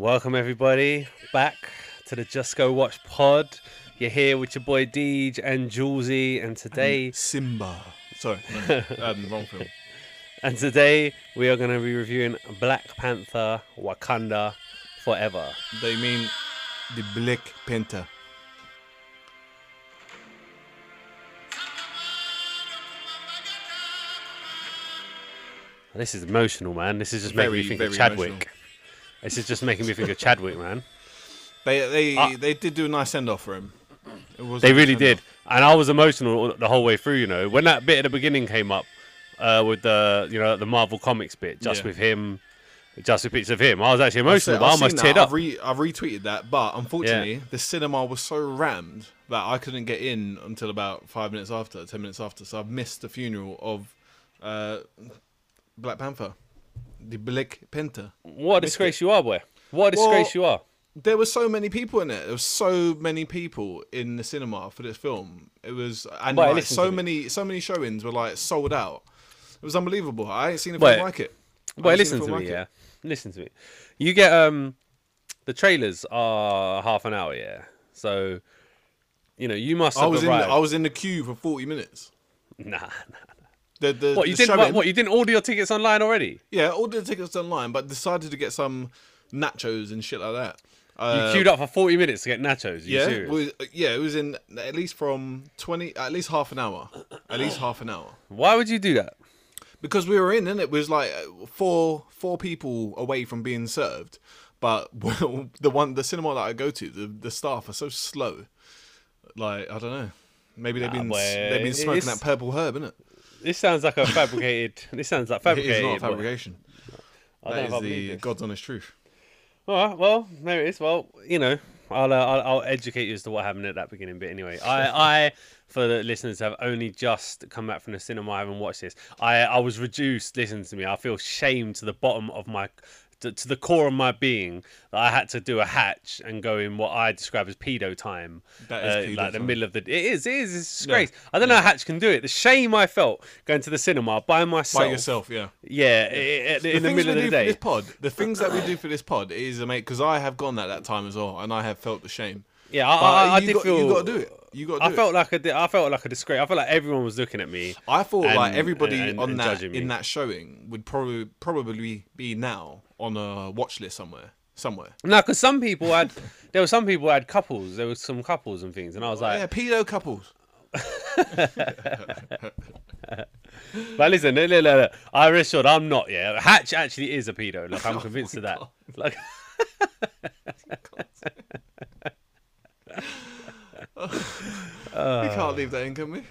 Welcome everybody back to the Just Go Watch pod. You're here with your boy Deej and Julesy, and today Simba. Sorry, no, um, wrong film. and today we are going to be reviewing Black Panther: Wakanda Forever. They mean the Black Panther. This is emotional, man. This is just making me think of Chadwick. emotional. This is just making me think of Chadwick, man. They they they did do a nice send off for him. It was They really did, and I was emotional the whole way through. You know, when that bit at the beginning came up uh, with the you know the Marvel Comics bit, just Yeah. with him, just with bits of him, I was actually emotional. but I almost teared up. I've, re- I've retweeted that, but unfortunately, the cinema was so rammed that I couldn't get in until about five minutes after, ten minutes after. So I've missed the funeral of uh, Black Panther, the Black Panther. What a disgrace you are, boy! What a disgrace Well, you are. There were so many people in it. There were so many people in the cinema for this film. It was and like, so many so many showings were like sold out. It was unbelievable. I ain't seen a film like it. Ain't listen to me, like it. yeah. Listen to me. You get um, the trailers are half an hour, yeah. So, you know, you must I was in the. I was in the queue for forty minutes. Nah, nah. The, the, What you the didn't? What, what you didn't order your tickets online already? Yeah, ordered the tickets online, but decided to get some nachos and shit like that. You Uh, queued up for forty minutes to get nachos. You yeah, was, yeah, it was in at least from twenty, at least half an hour, at least half an hour. Why would you do that? because we were in and it was like uh, four four people away from being served but the one the cinema that i go to the, the staff are so slow like i don't know maybe they've Nah, been they've been smoking it's- that purple herb isn't it This sounds like a fabricated. this sounds like it fabricated. is not a fabrication I that is if I believe the god's honest truth All right, well, there it is. Well, you know, I'll, uh, I'll I'll educate you as to what happened at that beginning bit. Anyway, I I for the listeners have only just come back from the cinema. I haven't watched this. I I was reduced. Listen to me. I feel shame to the bottom of my. To, to the core of my being, that I had to do a hatch and go in what I describe as pedo time, That is uh, pedo like the middle of the. It is, it is, it's a disgrace. I don't know how Hatch can do it. The shame I felt going to the cinema by myself. by yourself yeah Yeah, i- i- in the, middle of the do day. for this pod the things that we do for this pod is mate because i have gone at that time as well and i have felt the shame Yeah, I, I, I did got, feel. you got to do it you got I it felt like a, di- I felt like a disgrace. I felt like everyone was looking at me. I thought like everybody and- on and that in that showing would probably probably be now on a watch list somewhere. Somewhere. No, because some people had, there were some people had couples. There were some couples and things, and I was like, oh, yeah, pedo couples. but listen, look, look, look, I rest assured I'm not. Yeah, Hatch actually is a pedo. Like I'm oh convinced of that. Like, we Uh. can't leave that in, can we?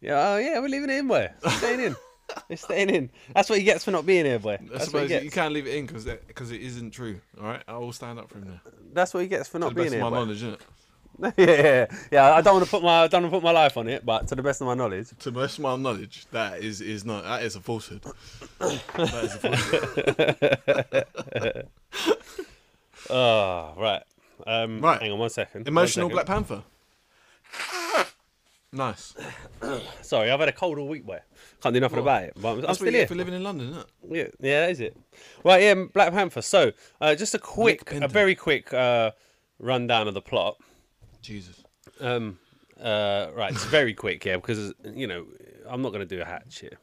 yeah, oh yeah, we're leaving it in, boy. It's staying in. It's staying in. That's what he gets for not being here, boy. I That's what he suppose you, gets. you can't leave it in because because it isn't true. All right, I will stand up for him there. That's what he gets for To not the being best of here. my boy. knowledge, isn't it? yeah, yeah, yeah. I don't want to put my I don't want to put my life on it, but to the best of my knowledge, To the best of my knowledge, that is is not that is a falsehood. that is a falsehood. Oh, right. Um, Right. Hang on one second. Emotional One Black Panther. Nice. Sorry, I've had a cold all week, boy. Can't do nothing What? about it. But I'm, I'm That's what still you here. get for living in London, isn't it? Yeah, yeah, that is it. Right, yeah, Black Panther. So, uh, just a quick, a very quick uh, rundown of the plot. Jesus. Um, uh, right, it's very quick, yeah, because you know I'm not going to do a hatch here.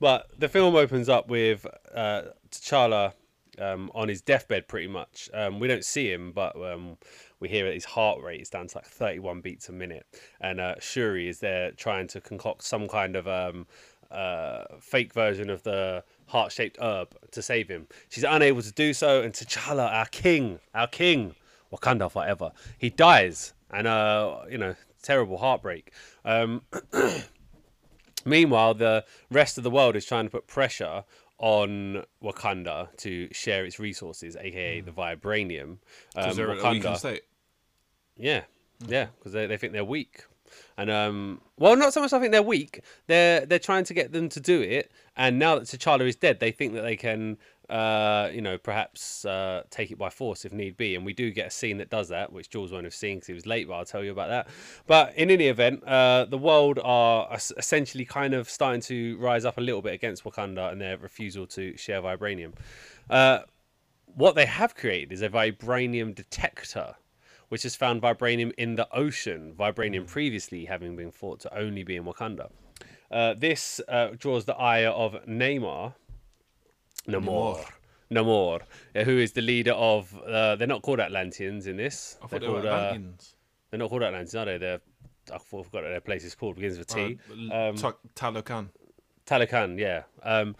But the film opens up with uh, T'Challa um, on his deathbed, pretty much. Um, we don't see him, but um, we hear that his heart rate is down to like 31 beats a minute, and uh, Shuri is there trying to concoct some kind of um, uh, fake version of the heart-shaped herb to save him. She's unable to do so, and T'Challa, our king, our king, Wakanda forever, he dies, and uh, you know, terrible heartbreak. Um, Meanwhile, the rest of the world is trying to put pressure on Wakanda to share its resources, aka the vibranium. Um, they're at a Wakanda, state. yeah, yeah, because they, they think they're weak. And um, well, not so much. I think they're weak. They're they're trying to get them to do it. And now that T'Challa is dead, they think that they can, uh, you know, perhaps uh, take it by force if need be. And we do get a scene that does that, which Jules won't have seen because he was late. But I'll tell you about that. But in any event, uh, the world are essentially kind of starting to rise up a little bit against Wakanda and their refusal to share vibranium. Uh, what they have created is a vibranium detector, which has found vibranium in the ocean. Vibranium previously having been thought to only be in Wakanda. Uh, this uh, draws the ire of Namor, Namor, Namor, uh, who is the leader of. Uh, they're not called Atlanteans in this. I they're they called. Uh, they're not called Atlanteans, are they? They're. I forgot what their place is called. Begins with T. Uh, Um, Ta- Talocan. Talocan, yeah. Um,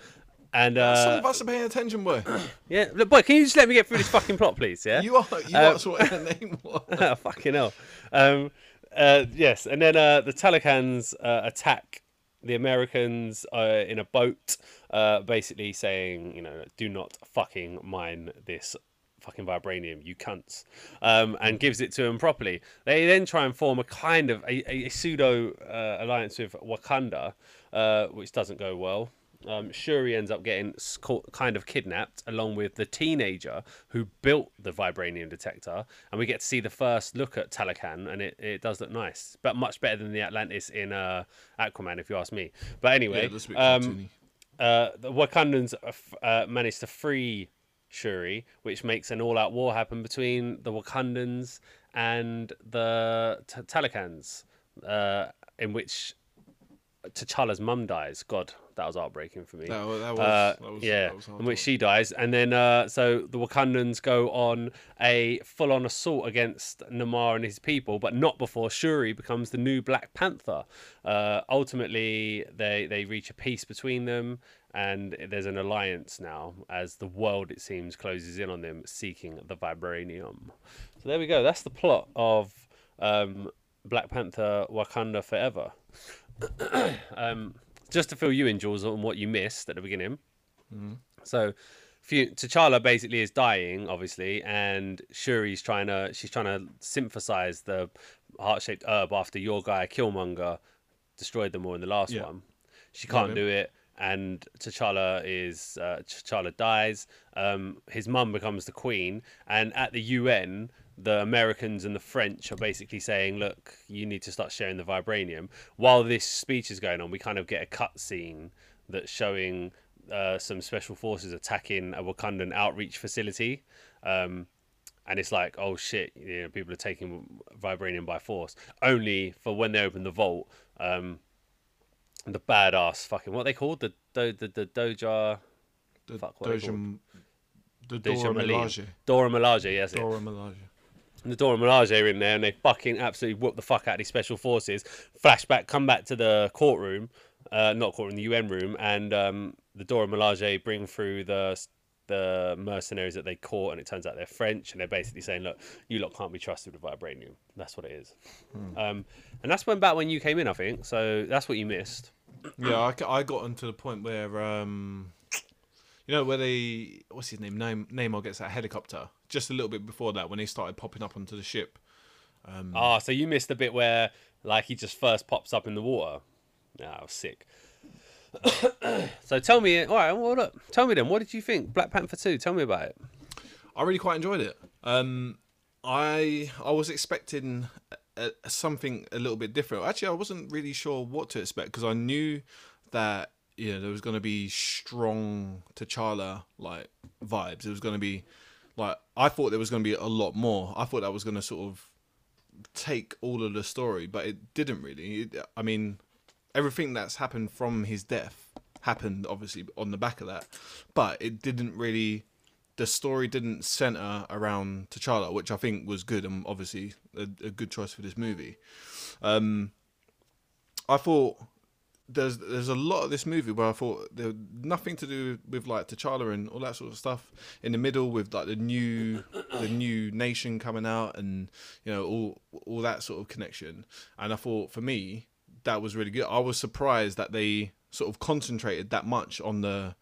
and Some uh, of us are paying attention, boy. yeah, look, boy, can you just let me get through this fucking plot, please? Yeah. You are. You Um, are what the name was. Fucking hell. Um, uh, yes, and then uh, the Talocans uh, attack the Americans uh, in a boat, uh, basically saying, you know, do not fucking mine this fucking vibranium, you cunts, um, and gives it to them properly. They then try and form a kind of a, a, a pseudo uh, alliance with Wakanda, uh, which doesn't go well. Um, Shuri ends up getting kind of kidnapped along with the teenager who built the vibranium detector, and we get to see the first look at Talocan, and it, it does look nice, but much better than the Atlantis in uh, Aquaman, if you ask me. But anyway, Yeah, that's a bit um, uh, the Wakandans uh, managed to free Shuri, which makes an all-out war happen between the Wakandans and the T- uh, in which T'Challa's mum dies. God, that was heartbreaking for me. That, that was, Uh, that was, yeah, that was in which she dies, and then uh, so the Wakandans go on a full-on assault against Namor and his people, but not before Shuri becomes the new Black Panther. Uh, ultimately, they they reach a peace between them, and there's an alliance now as the world, it seems, closes in on them, seeking the vibranium. So there we go. That's the plot of um, Black Panther: Wakanda Forever. um, just to fill you in, Jules, on what you missed at the beginning. So, T'Challa basically is dying, obviously, and Shuri's trying to she's trying to synthesize the heart-shaped herb after your guy Killmonger destroyed them all in the last Yeah. one. She can't Yeah. do it, and T'Challa is uh, T'Challa dies. Um, his mum becomes the queen, and at the UN, the Americans and the French are basically saying, "Look, you need to start sharing the vibranium." While this speech is going on, we kind of get a cut scene that's showing uh, some special forces attacking a Wakandan outreach facility. Um, and it's like, oh shit, you know, people are taking vibranium by force. Only for when they open the vault, um, the badass fucking what are they called the do the the Doja The Fuck, what Doja, the Doja Dora Milaje. Dora Milaje, yes, it. Dora Milaje. The Dora Milaje are in there and they fucking absolutely whoop the fuck out of these special forces. Flashback, come back to the courtroom, uh, not courtroom, the UN room, and um, the Dora Milaje bring through the the mercenaries that they caught, and it turns out they're French, and they're basically saying, "Look, you lot can't be trusted with vibranium." That's what it is. Um, and that's when back when you came in, I think. So that's what you missed. Yeah, I, I got onto the point where, um, you know, where they what's his name? Name Namor gets that helicopter. Just a little bit before that, when he started popping up onto the ship. Ah, so you missed the bit where like he just first pops up in the water. I was sick. so tell me, all right, well, look, tell me then, what did you think? Black Panther two. Tell me about it. I really quite enjoyed it. Um, I I was expecting a, a, something a little bit different. Actually, I wasn't really sure what to expect because I knew that you know there was going to be strong T'Challa like vibes. It was going to be like I thought there was going to be a lot more. I thought that was going to sort of take all of the story, but it didn't really. It, I mean, everything that's happened from his death happened obviously on the back of that, but it didn't really. The story didn't center around T'Challa, which I think was good and obviously a, a good choice for this movie. Um, I thought there's there's a lot of this movie where I thought there nothing to do with like T'Challa and all that sort of stuff in the middle with like the new the new nation coming out and you know all all that sort of connection. And I thought for me that was really good. I was surprised that they sort of concentrated that much on the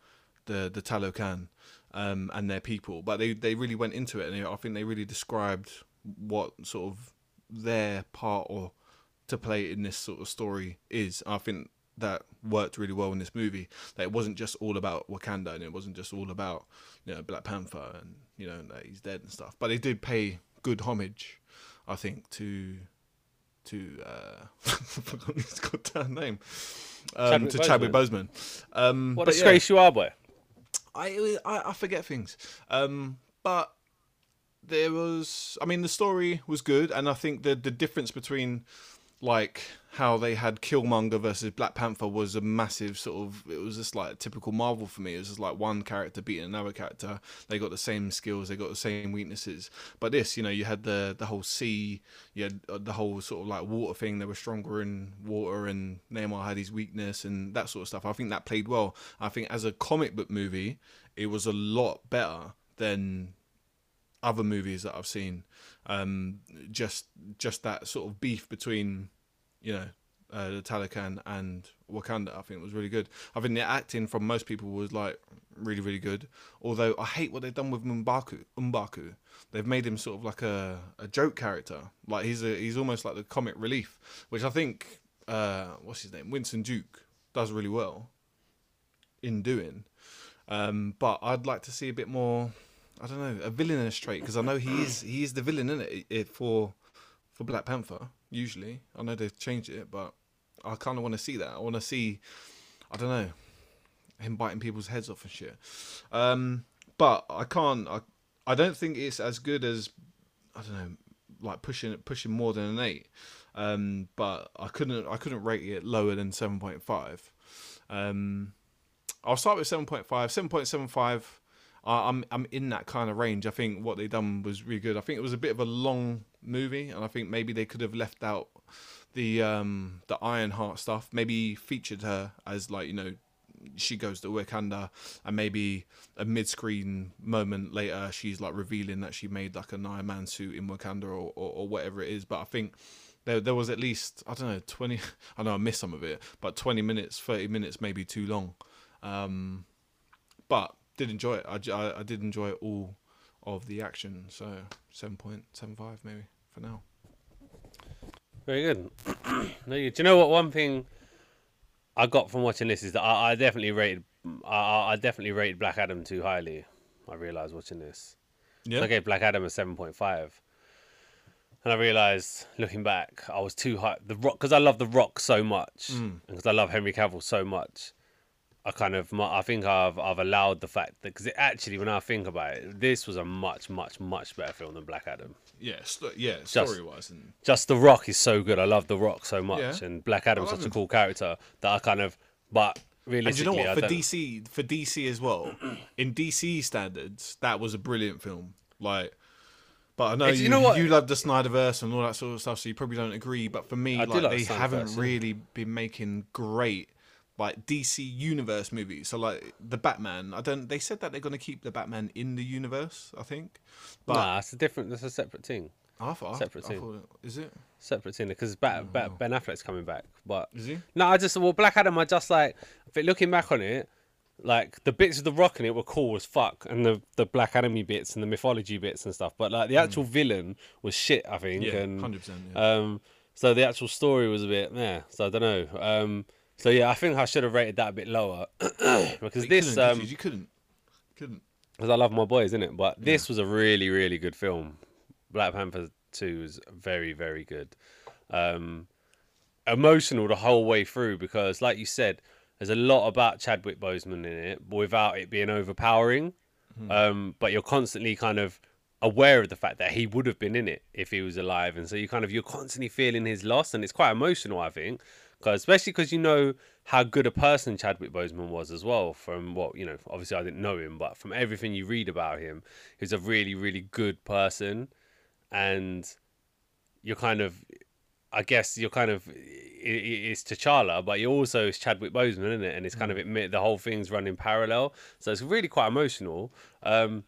the the Talocan um, and their people, but they they really went into it and I think they really described what sort of their part or to play in this sort of story is. I think that worked really well in this movie. That it wasn't just all about Wakanda and it wasn't just all about you know Black Panther and you know that he's dead and stuff. But they did pay good homage, I think, to to uh, forgot his goddamn name. Um, Chadwick to Chadwick Boseman. Um, What a but yeah. disgrace you are, boy. I, I I forget things. Um, but there was, I mean, the story was good, and I think the the difference between like how they had Killmonger versus Black Panther was a massive sort of it was just like typical Marvel for me. It was just like one character beating another character. They got the same skills, they got the same weaknesses. But this, you know, you had the the whole sea, you had uh, the whole sort of like water thing. They were stronger in water, and Namor had his weakness and that sort of stuff. I think that played well. I think as a comic book movie, it was a lot better than other movies that I've seen. Um, just just that sort of beef between, you know, uh, the Talokan and Wakanda. I think was really good. I think the acting from most people was like really really good. Although I hate what they've done with Mbaku. Mbaku. They've made him sort of like a, a joke character. Like he's a he's almost like the comic relief, which I think uh, what's his name Winston Duke does really well in doing. Um, but I'd like to see a bit more I don't know, a villainous trait because I know he is he is the villain in it, it for for Black Panther. Usually, I know they've changed it, but I kind of want to see that. I want to see, I don't know, him biting people's heads off and shit. Um, but I can't. I I don't think it's as good as I don't know, like pushing pushing more than an eight. Um, but I couldn't I couldn't rate it lower than seven point five. Um, I'll start with seven point five. Seven point seven five I'm I'm in that kind of range. I think what they done was really good. I think it was a bit of a long movie, and I think maybe they could have left out the um the Ironheart stuff. Maybe featured her as like you know she goes to Wakanda, and maybe a mid-screen moment later, she's like revealing that she made like an Iron Man suit in Wakanda or, or, or whatever it is. But I think there there was at least I don't know twenty. I know I missed some of it, but twenty minutes, thirty minutes, maybe too long. Um, but did enjoy it. I, I, I did enjoy all of the action. So seven point seven five maybe for now. Very good. Do you know what? One thing I got from watching this is that I, I definitely rated. I, I definitely rated Black Adam too highly. I realized watching this. Yeah. So I gave Black Adam a seven point five. And I realized, looking back, I was too high. The Rock, because I love The Rock so much, mm. and because I love Henry Cavill so much, I kind of I think I've I've allowed the fact that because actually when I think about it, this was a much much much better film than Black Adam. Yeah, st- yeah, story wise, and just The Rock is so good. I love The Rock so much, yeah. and Black Adam's such him. a cool character that I kind of. But realistically, and you know what? For DC, for DC as well, in DC standards, that was a brilliant film. Like, but I know you, you, know what? you love the Snyderverse and all that sort of stuff, so you probably don't agree. But for me, I like they haven't really been making great like DC universe movies. So like the Batman, I don't. They said that they're going to keep the Batman in the universe. I think. But nah, it's a different. That's a separate thing. I thought, separate I, thing. is it separate thing? Because oh, Ben Affleck's coming back, but is he? No, I just well Black Adam. I just like looking back on it. Like the bits of the rock in it were cool as fuck, and the the Black Adam bits and the mythology bits and stuff. But like the actual mm. villain was shit, I think. Yeah, hundred percent. Yeah. Um, so the actual story was a bit, yeah. So I don't know. Um, so yeah, I think I should have rated that a bit lower because this couldn't, um, you couldn't, couldn't. Because I love my boys, isn't it? But this yeah. was a really, really good film. Black Panther Two was very, very good. Um, emotional the whole way through because, like you said, there's a lot about Chadwick Boseman in it without it being overpowering. Mm-hmm. Um, but you're constantly kind of aware of the fact that he would have been in it if he was alive, and so you kind of you're constantly feeling his loss, and it's quite emotional, I think. Cause especially because you know how good a person Chadwick Boseman was as well. From what you know, obviously I didn't know him, but from everything you read about him, he's a really, really good person, and you're kind of, I guess you're kind of, it's T'Challa, but you also it's Chadwick Boseman, isn't it? And it's kind of mm. admit the whole thing's running parallel, so it's really quite emotional. Um,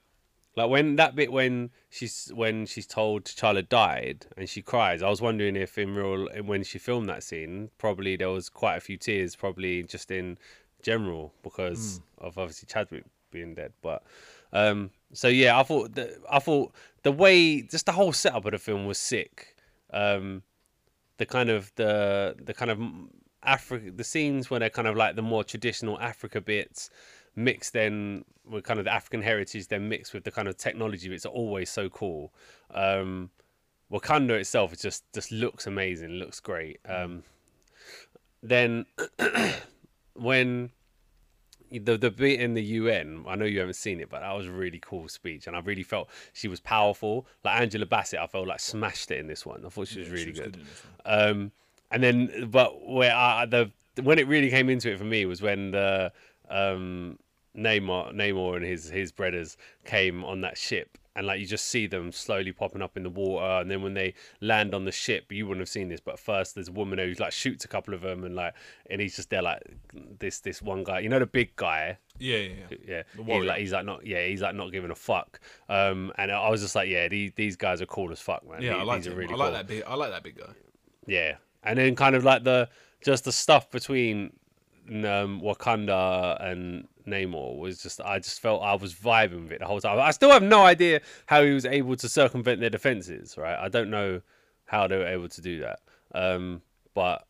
like when that bit when she's when she's told T'Challa died and she cries. I was wondering if in real when she filmed that scene, probably there was quite a few tears, probably just in general because mm. of obviously Chadwick being dead. But um, so yeah, I thought the, I thought the way just the whole setup of the film was sick. Um, the kind of the the kind of Africa the scenes where they're kind of like the more traditional Africa bits mixed then with kind of the African heritage, then mixed with the kind of technology. It's always so cool. Um, Wakanda itself, it just just looks amazing, looks great. Um, then when the the bit in the UN. I know you haven't seen it, but that was a really cool speech, and I really felt she was powerful. Like Angela Bassett, I felt like smashed it in this one. I thought she was Yeah, really she was good. good in this one. Um, and then, but where I, the when it really came into it for me was when the um, Namor, Namor and his his brothers came on that ship, and like you just see them slowly popping up in the water, and then when they land on the ship, you wouldn't have seen this, but first there's a woman who like shoots a couple of them, and like, and he's just there like this this one guy, you know, the big guy, Yeah, yeah, yeah. yeah, The he, like he's like not, yeah, he's like not giving a fuck. Um, and I was just like, yeah, these these guys are cool as fuck, man. Yeah, These- I like these are really I like cool. that big. I like that big guy. Yeah, and then kind of like the just the stuff between um, Wakanda and Namor was just I just felt I was vibing with it the whole time. I still have no idea how he was able to circumvent their defenses. Right, I don't know how they were able to do that. Um, but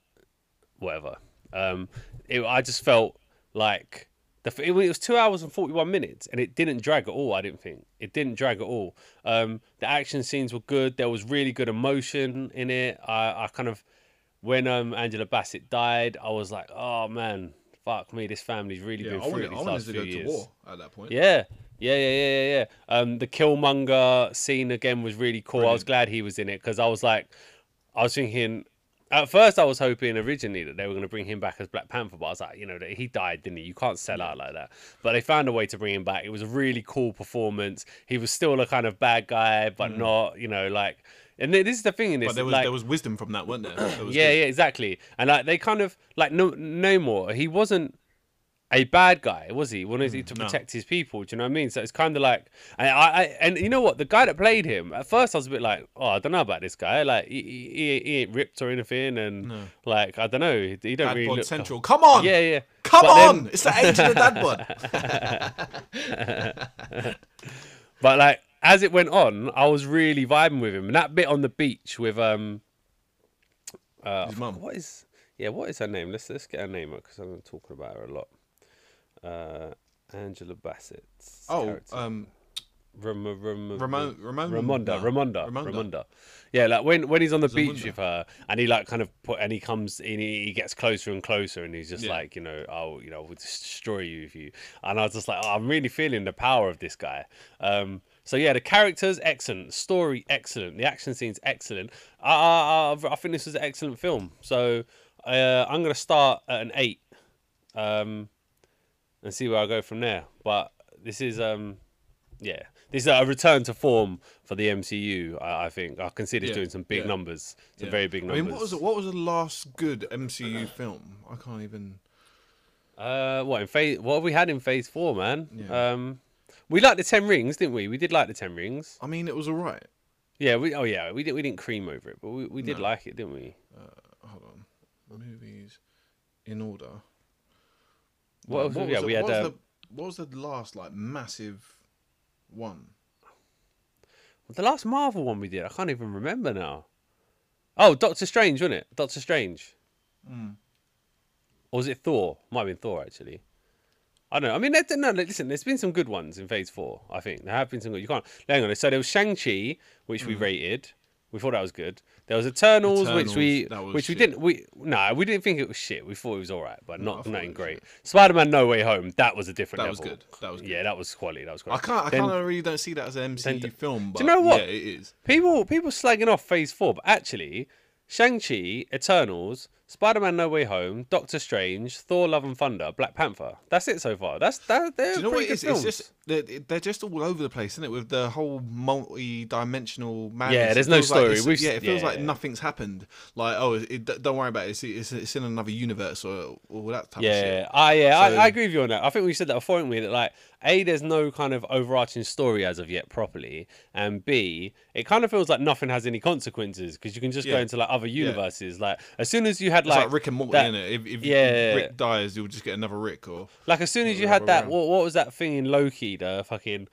whatever. Um, it, I just felt like the it, was two hours and forty one minutes, and it didn't drag at all. I didn't think it didn't drag at all. Um, the action scenes were good. There was really good emotion in it. I, I kind of when um Angela Bassett died, I was like, oh man, fuck me, this family's really Yeah, been I through wanted, I these wanted last to few go years. to war at that point. Yeah. Yeah, yeah, yeah, yeah, yeah. Um, the Killmonger scene again was really cool. I was glad he was in it because I was like, I was thinking, at first I was hoping originally that they were going to bring him back as Black Panther, but I was like, you know, that he died, didn't he? You can't sell out like that. But they found a way to bring him back. It was a really cool performance. He was still a kind of bad guy, but not, you know, like. And this is the thing in this. Mm. But there was like, there was wisdom from that, wasn't there? There was yeah, good. yeah, exactly. And like they kind of like no, no more. He wasn't a bad guy, was he? Wanted he to Mm, no. protect his people. Do you know what I mean? So it's kind of like, and I, I, and you know what? The guy that played him at first, I was a bit like, oh, I don't know about this guy. Like he, he, he- ain't ripped or anything, and No. like I don't know. He, he don't Dad really look. Central. Come on. Yeah, yeah. Come But then- on. It's the age of the dad bod. But like as it went on, I was really vibing with him. And that bit on the beach with um, uh, His mum. What is yeah? What is her name? Let's let's get her name up because I'm talking about her a lot. Uh, Angela Bassett's Oh, character. um, Ram- Ram- Ramon, Ramon, Ramonda, Ramonda, Ramonda. Ramonda. Yeah, like when when he's on the beach with her, and he like kind of put, and he comes in, he, he gets closer and closer, and he's just Yeah. like, you know, I'll, you know, we'll destroy you if you. And I was just like, oh, I'm really feeling the power of this guy. Um, so yeah, the characters excellent, story excellent, the action scenes excellent. I I, I, I think this was an excellent film. So uh, I'm gonna start at an eight, um, and see where I go from there. But this is um, yeah, this is a return to form for the MCU. I, I think I can see this Yeah, doing some big yeah. numbers, some Yeah. very big numbers. I mean, what was it, what was the last good MCU film? I can't even. Uh, what in phase? What have we had in Phase Four, man? Yeah. Um, we liked the Ten Rings, didn't we? We did like the Ten Rings. I mean, it was alright. Yeah, we. Oh yeah, we did. We didn't cream over it, but we, we did No. like it, didn't we? Hold on. Movies in order. What else? yeah, was we the- had. What was, Uh, the, what was the last like massive one? the last Marvel one we did. I can't even remember now. Oh, Doctor Strange, wasn't it? Doctor Strange. Mm. Or was it Thor? Might have been Thor actually. I don't know. I mean, there- no, listen. There's been some good ones in Phase Four. I think there have been some good. You can't. Hang on. So there was Shang Chi, which we rated. We thought that was good. There was Eternals, which we Mm. Eternals, that was which we didn't. We no, we didn't think it was shit. We thought it was all right, but not it nothing great. Spider Man No Way Home. That was a different. That was level. good. That was good. Yeah, that was quality. That was quality. I can't. I Then- of really don't see that as an MCU then- film. But Do you know what? Yeah, it is. People people slagging off Phase Four, but actually, Shang Chi, Eternals, Spider Man No Way Home, Doctor Strange, Thor: Love and Thunder, Black Panther. That's it so far. That's that. They're Do you know what it is? films. It's just they're, they're just all over the place, isn't it? With the whole multi-dimensional madness. Yeah, there's no feels like story. yeah, it feels like nothing's happened. Like, oh, it, don't worry about it. It's, it's, it's in another universe or all that type of Yeah, shit. ah, yeah, So- I, I agree with you on that. I think we said that before, didn't we? That like, a, there's no kind of overarching story as of yet properly, and b, it kind of feels like nothing has any consequences because you can just go into like other universes. Like, as soon as you had It's like, like, Rick and Morty, that- it. If, if, Yeah. if Rick dies, you'll just get another Rick. Or like as soon as you had that, what, what was that thing in Loki? The fucking,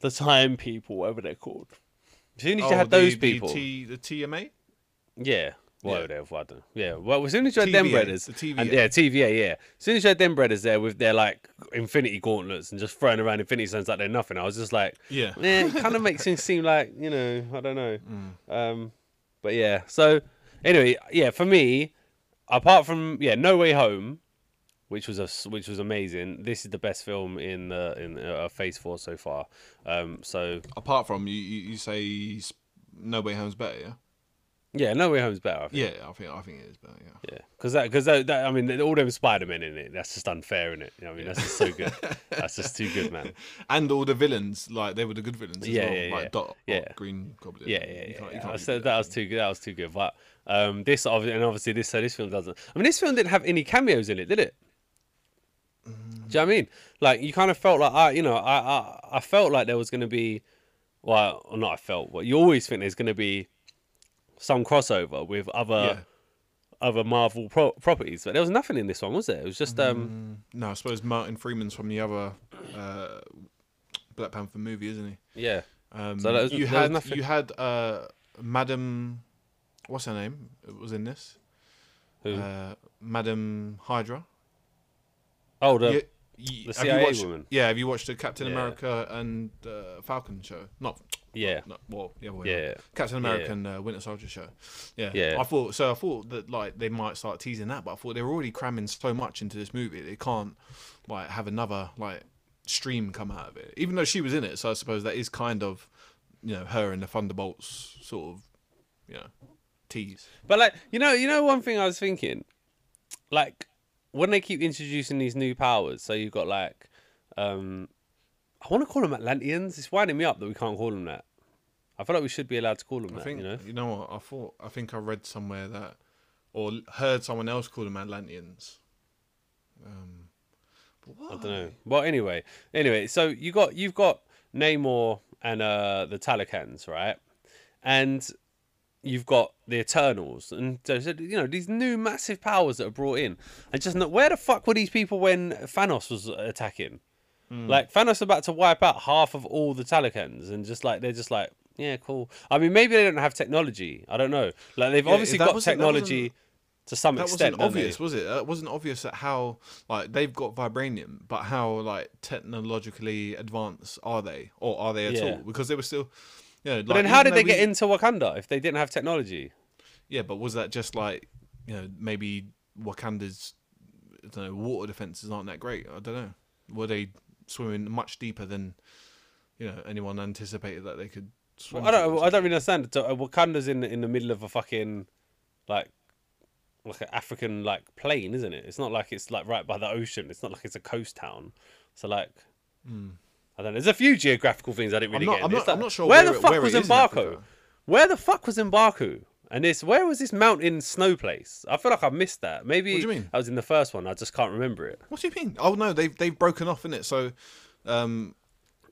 the time people, whatever they're called. As soon as you oh, had the, those the people, T, the TMA. Yeah. Well, Yeah. they're I don't. Yeah. Well, as soon as you had them TVA, brothers, the TVA. and, yeah, TVA, yeah. As soon as you had them brothers there with their like Infinity Gauntlets and just throwing around Infinity Stones like they're nothing, I was just like, Yeah. yeah, it kind of makes things seem like you know, I don't know. Mm. Um, but yeah. So anyway, yeah, for me, apart from yeah, No Way Home which was a which was amazing. This is the best film in the in uh, Phase Four so far. Um, so Apart from you, you, say No Way Home's better, yeah. yeah, No Way Home's better. I think. Yeah, I think I think it is better. Yeah. Yeah, because that, because that, that, I mean, all them Spider Men in it. That's just unfair, in it. You know I mean, that's just so good. that's just too good, man. And all the villains, like they were the good villains as Yeah, well. yeah, like yeah. Dot, Yeah. Green Goblin. Yeah, yeah, You can't- you yeah. can't beat that was too good. That was too good. But um, this obviously, and obviously this, so this film doesn't. I mean, this film didn't have any cameos in it, did it? Do you know what I mean? Like you kind of felt like I, you know, I, I, I felt like there was going to be, well, or not. I felt, but you always think there's going to be some crossover with other Yeah. other Marvel pro- properties, but there was nothing in this one, was there? It was just um, No, I suppose Martin Freeman's from the other uh, Black Panther movie, isn't he? yeah, Um, So that was- you had you had uh, Madam, what's her name? It was in this. Who? Uh, Madam Hydra. oh, the, Yeah, y- the have you CIA watched- woman. Yeah, have you watched the Captain Yeah. America and uh, Falcon show? Not, yeah, not well, way. yeah, yeah. Captain Yeah, yeah. America and uh, Winter Soldier show. Yeah, Yeah. I thought so. I thought that like they might start teasing that, but I thought they were already cramming so much into this movie. They can't like have another like stream come out of it, even though she was in it. So I suppose that is kind of you know her and the Thunderbolts sort of you know tease. But like, you know, you know, one thing I was thinking, like, when they keep introducing these new powers, so you've got like, um, I want to call them Atlanteans. It's winding me up that we can't call them that. I feel like we should be allowed to call them I that. think You know, what I thought. I think I read somewhere that or heard someone else call them Atlanteans. Um, but I don't know. Well, anyway, anyway, so you got you've got Namor and uh the Talakans, right? And you've got the Eternals, and so, you know these new massive powers that are brought in. And just where the fuck were these people when Thanos was attacking? Hmm. Like Thanos about to wipe out half of all the Talakans, and just like they're just like, yeah, cool. I mean, maybe they don't have technology. I don't know. Like they've Yeah, obviously got that technology to some That extent. wasn't don't they? obvious, was it? That wasn't obvious at how like they've got vibranium, but how like technologically advanced are they, or are they at Yeah. all? Because they were still, you know. But then, how did they get into Wakanda if they didn't have technology? Yeah, but was that just like you know maybe Wakanda's I don't know water defenses aren't that great? I don't know. Were they swimming much deeper than you know anyone anticipated that they could swim? I don't. I don't really understand. So, uh, Wakanda's in in the middle of a fucking like like an African like plain, isn't it? It's not like it's like right by the ocean. It's not like it's a coast town. So like. I don't know. There's a few geographical things I didn't really Hmm. not- get. I'm not- like, I'm not sure where, where the fuck where was Mbaku. Where the fuck was Mbaku? And this, where was this mountain snow place? I feel like I missed that. Maybe What do you mean? I was in the first one. I just can't remember it. What do you mean? Oh no, they've they've broken off in it. So, um,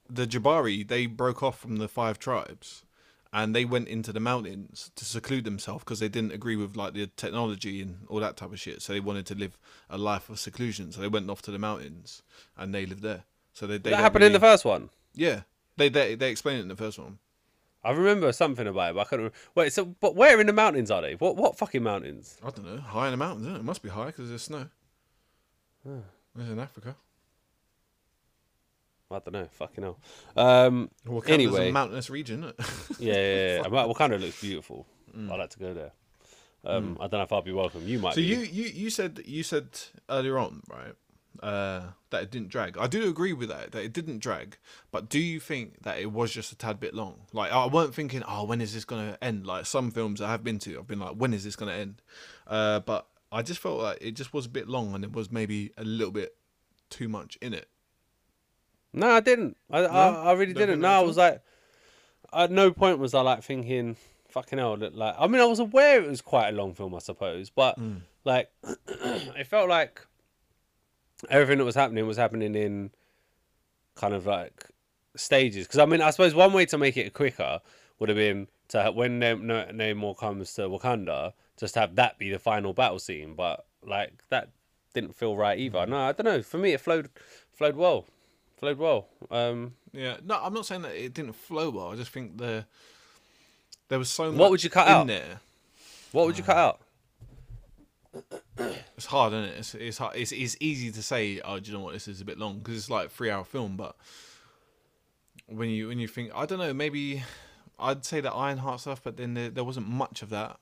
the Jabari they broke off from the five tribes, and they went into the mountains to seclude themselves because they didn't agree with like the technology and all that type of shit. So they wanted to live a life of seclusion. So they went off to the mountains and they lived there. So they, they That happened in the first one. yeah. They they they explain it in the first one. I remember something about it, but I couldn't. Remember. Wait, so but where in the mountains are they? What what fucking mountains? I don't know, high in the mountains. Isn't it? it must be high because there's snow. It's in Africa. I don't know. Fucking hell. Um, Wakanda's Anyway. a mountainous region. Isn't it? yeah, yeah, yeah. Well, Wakanda looks beautiful. I'd like to go there. Um, I don't know if I'll be welcome. You might. So be. you, you you said you said earlier on, right, uh, that it didn't drag. I do agree with that that it didn't drag. But do you think that it was just a tad bit long? Like I weren't thinking, oh, when is this gonna end? Like some films I have been to, I've been like, when is this gonna end? Uh, but I just felt like it just was a bit long, and it was maybe a little bit too much in it. No, I didn't. I, I, I really Don't didn't. No, I was like, at no point was I like thinking, fucking hell. Like, I mean, I was aware it was quite a long film, I suppose, but like, it felt like everything that was happening was happening in kind of like stages. Because I mean, I suppose one way to make it quicker would have been to have, when Nam- Na- Namor comes to Wakanda, just have that be the final battle scene. But like that didn't feel right either. No, I don't know. For me, it flowed flowed well, flowed well. Um, Yeah, no, I'm not saying that it didn't flow well. I just think the there was so much. What would you cut in out? there? what would you cut out? It's hard, isn't it? It's it's hard. It's, it's easy to say, oh, do you know what? This is a bit long because it's like a three hour film. But when you when you think, I don't know, maybe I'd say the Ironheart stuff, but then there, there wasn't much of that.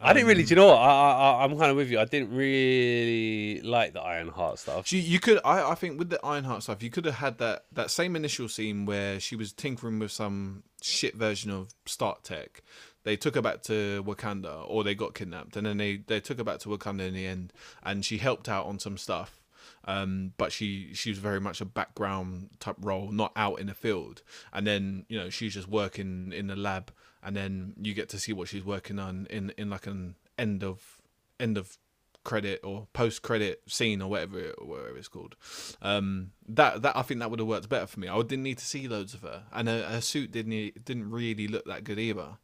I didn't really. Um, do you know what? I, I I'm kind of with you. I didn't really like the Ironheart stuff. You, you could, I, I think, with the Ironheart stuff, you could have had that that same initial scene where she was tinkering with some shit version of Stark Tech. They took her back to Wakanda, or they got kidnapped, and then they they took her back to Wakanda in the end, and she helped out on some stuff. Um, but she she was very much a background type role, not out in the field. And then you know she's just working in the lab, and then you get to see what she's working on in in like an end of end of credit or post credit scene or whatever it, whatever it's called. Um, that that I think that would have worked better for me. I didn't need to see loads of her, and her, her suit didn't didn't really look that good either.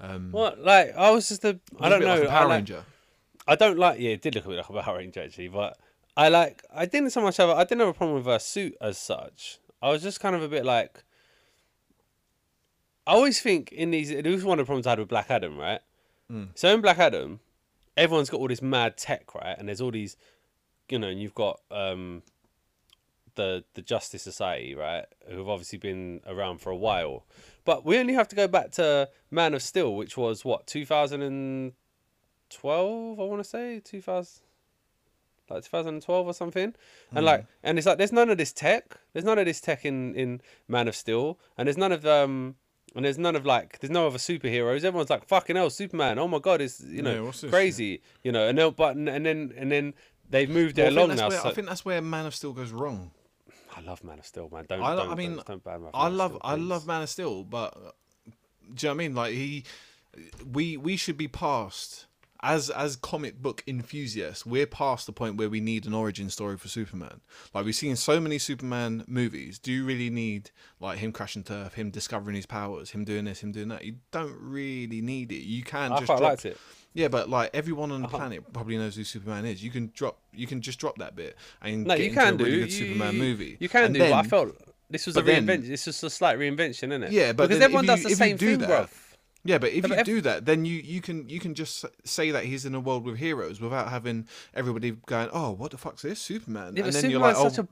Um, What? Like I was just a. I don't bit know. like a I, Power like, Ranger. I don't like. Yeah, it did look a bit like a Power Ranger actually, but I like. I didn't so much have. a- I didn't have a problem with her suit as such. I was just kind of a bit like. I always think in these. it was one of the problems I had with Black Adam, right? So in Black Adam, everyone's got all this mad tech, right? And there's all these, you know, and you've got um, the the Justice Society, right? Who've obviously been around for a while, but we only have to go back to Man of Steel, which was what 2012, I want to say 2000, like 2012 or something, and like, and it's like there's none of this tech. There's none of this tech in in Man of Steel, and there's none of um. And there's none of like, there's no other superheroes. Everyone's like, "Fucking hell, Superman! Oh my god, it's you know Yeah, crazy, you know." And then, but and then and then they've moved Well, it along now. where, so- I think that's where Man of Steel goes wrong. I love Man of Steel, man. Don't. I, don't, I mean, don't, don't I love Steel, I love Man of Steel, but uh, do you know what I mean? Like he, we we should be past as as comic book enthusiasts. We're past the point where we need an origin story for Superman. Like we've seen so many Superman movies. Do you really need like him crashing turf, him discovering his powers, him doing this, him doing that? You don't really need it. You can I just quite drop, liked it. Yeah, but like everyone on the Uh-huh. planet probably knows who Superman is. You can drop, you can just drop that bit and No, get you can a do. really good you, Superman you- movie. You can And do, but I felt this was a then- reinvention. This was a slight reinvention, isn't it? Yeah, but because then everyone if does the same do thing, that- bro. Yeah, but if but you if- do that, then you, you can you can just say that he's in a world with heroes without having everybody going, "Oh, what the fuck's this Superman?" Yeah, and then you're like, Superman's "Oh, such a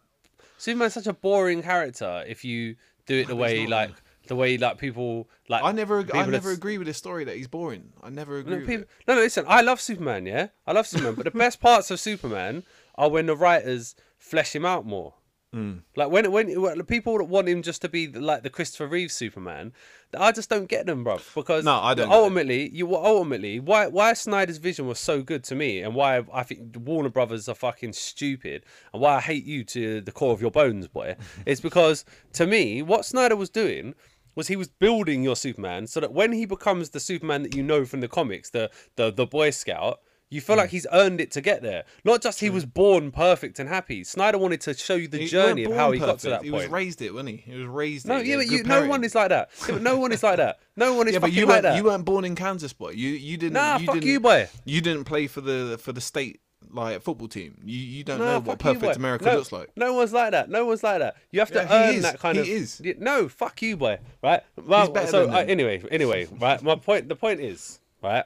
Superman's such a boring character if you do it the way like the way like people like I never I never agree with the story that he's boring. I never agree No, with people, it. no, no, listen. I love Superman. Yeah, I love Superman. but the best parts of Superman are when the writers flesh him out more. Hmm. Like when when, people want him just to be like the Christopher Reeve Superman, I just don't get them, bro. Because No, I don't. Ultimately, you ultimately why why Snyder's vision was so good to me, and why I think Warner Brothers are fucking stupid, and why I hate you to the core of your bones, boy, is because to me, what Snyder was doing was he was building your Superman so that when he becomes the Superman that you know from the comics, the the, the Boy Scout, you feel Hmm. like he's earned it to get there. Not just he was born perfect and happy. Snyder wanted to show you the He journey of how he got to that perfect. He point. was raised it, wasn't he? He was raised no, it. yeah, but you, no one is like that. Yeah, no one is like that. No one is Yeah, but you like that. you weren't born in Kansas, boy. You you didn't. Nah, you fuck didn't, you, boy. You didn't play for the for the state like football team. You you don't No, know what fuck you, perfect. America no, looks like. No one's like that. No one's like that. You have to Yeah, earn is. that kind He of. is. No, fuck you, boy. Right. Well, better so than uh, anyway, anyway, right. My point. The point is, right.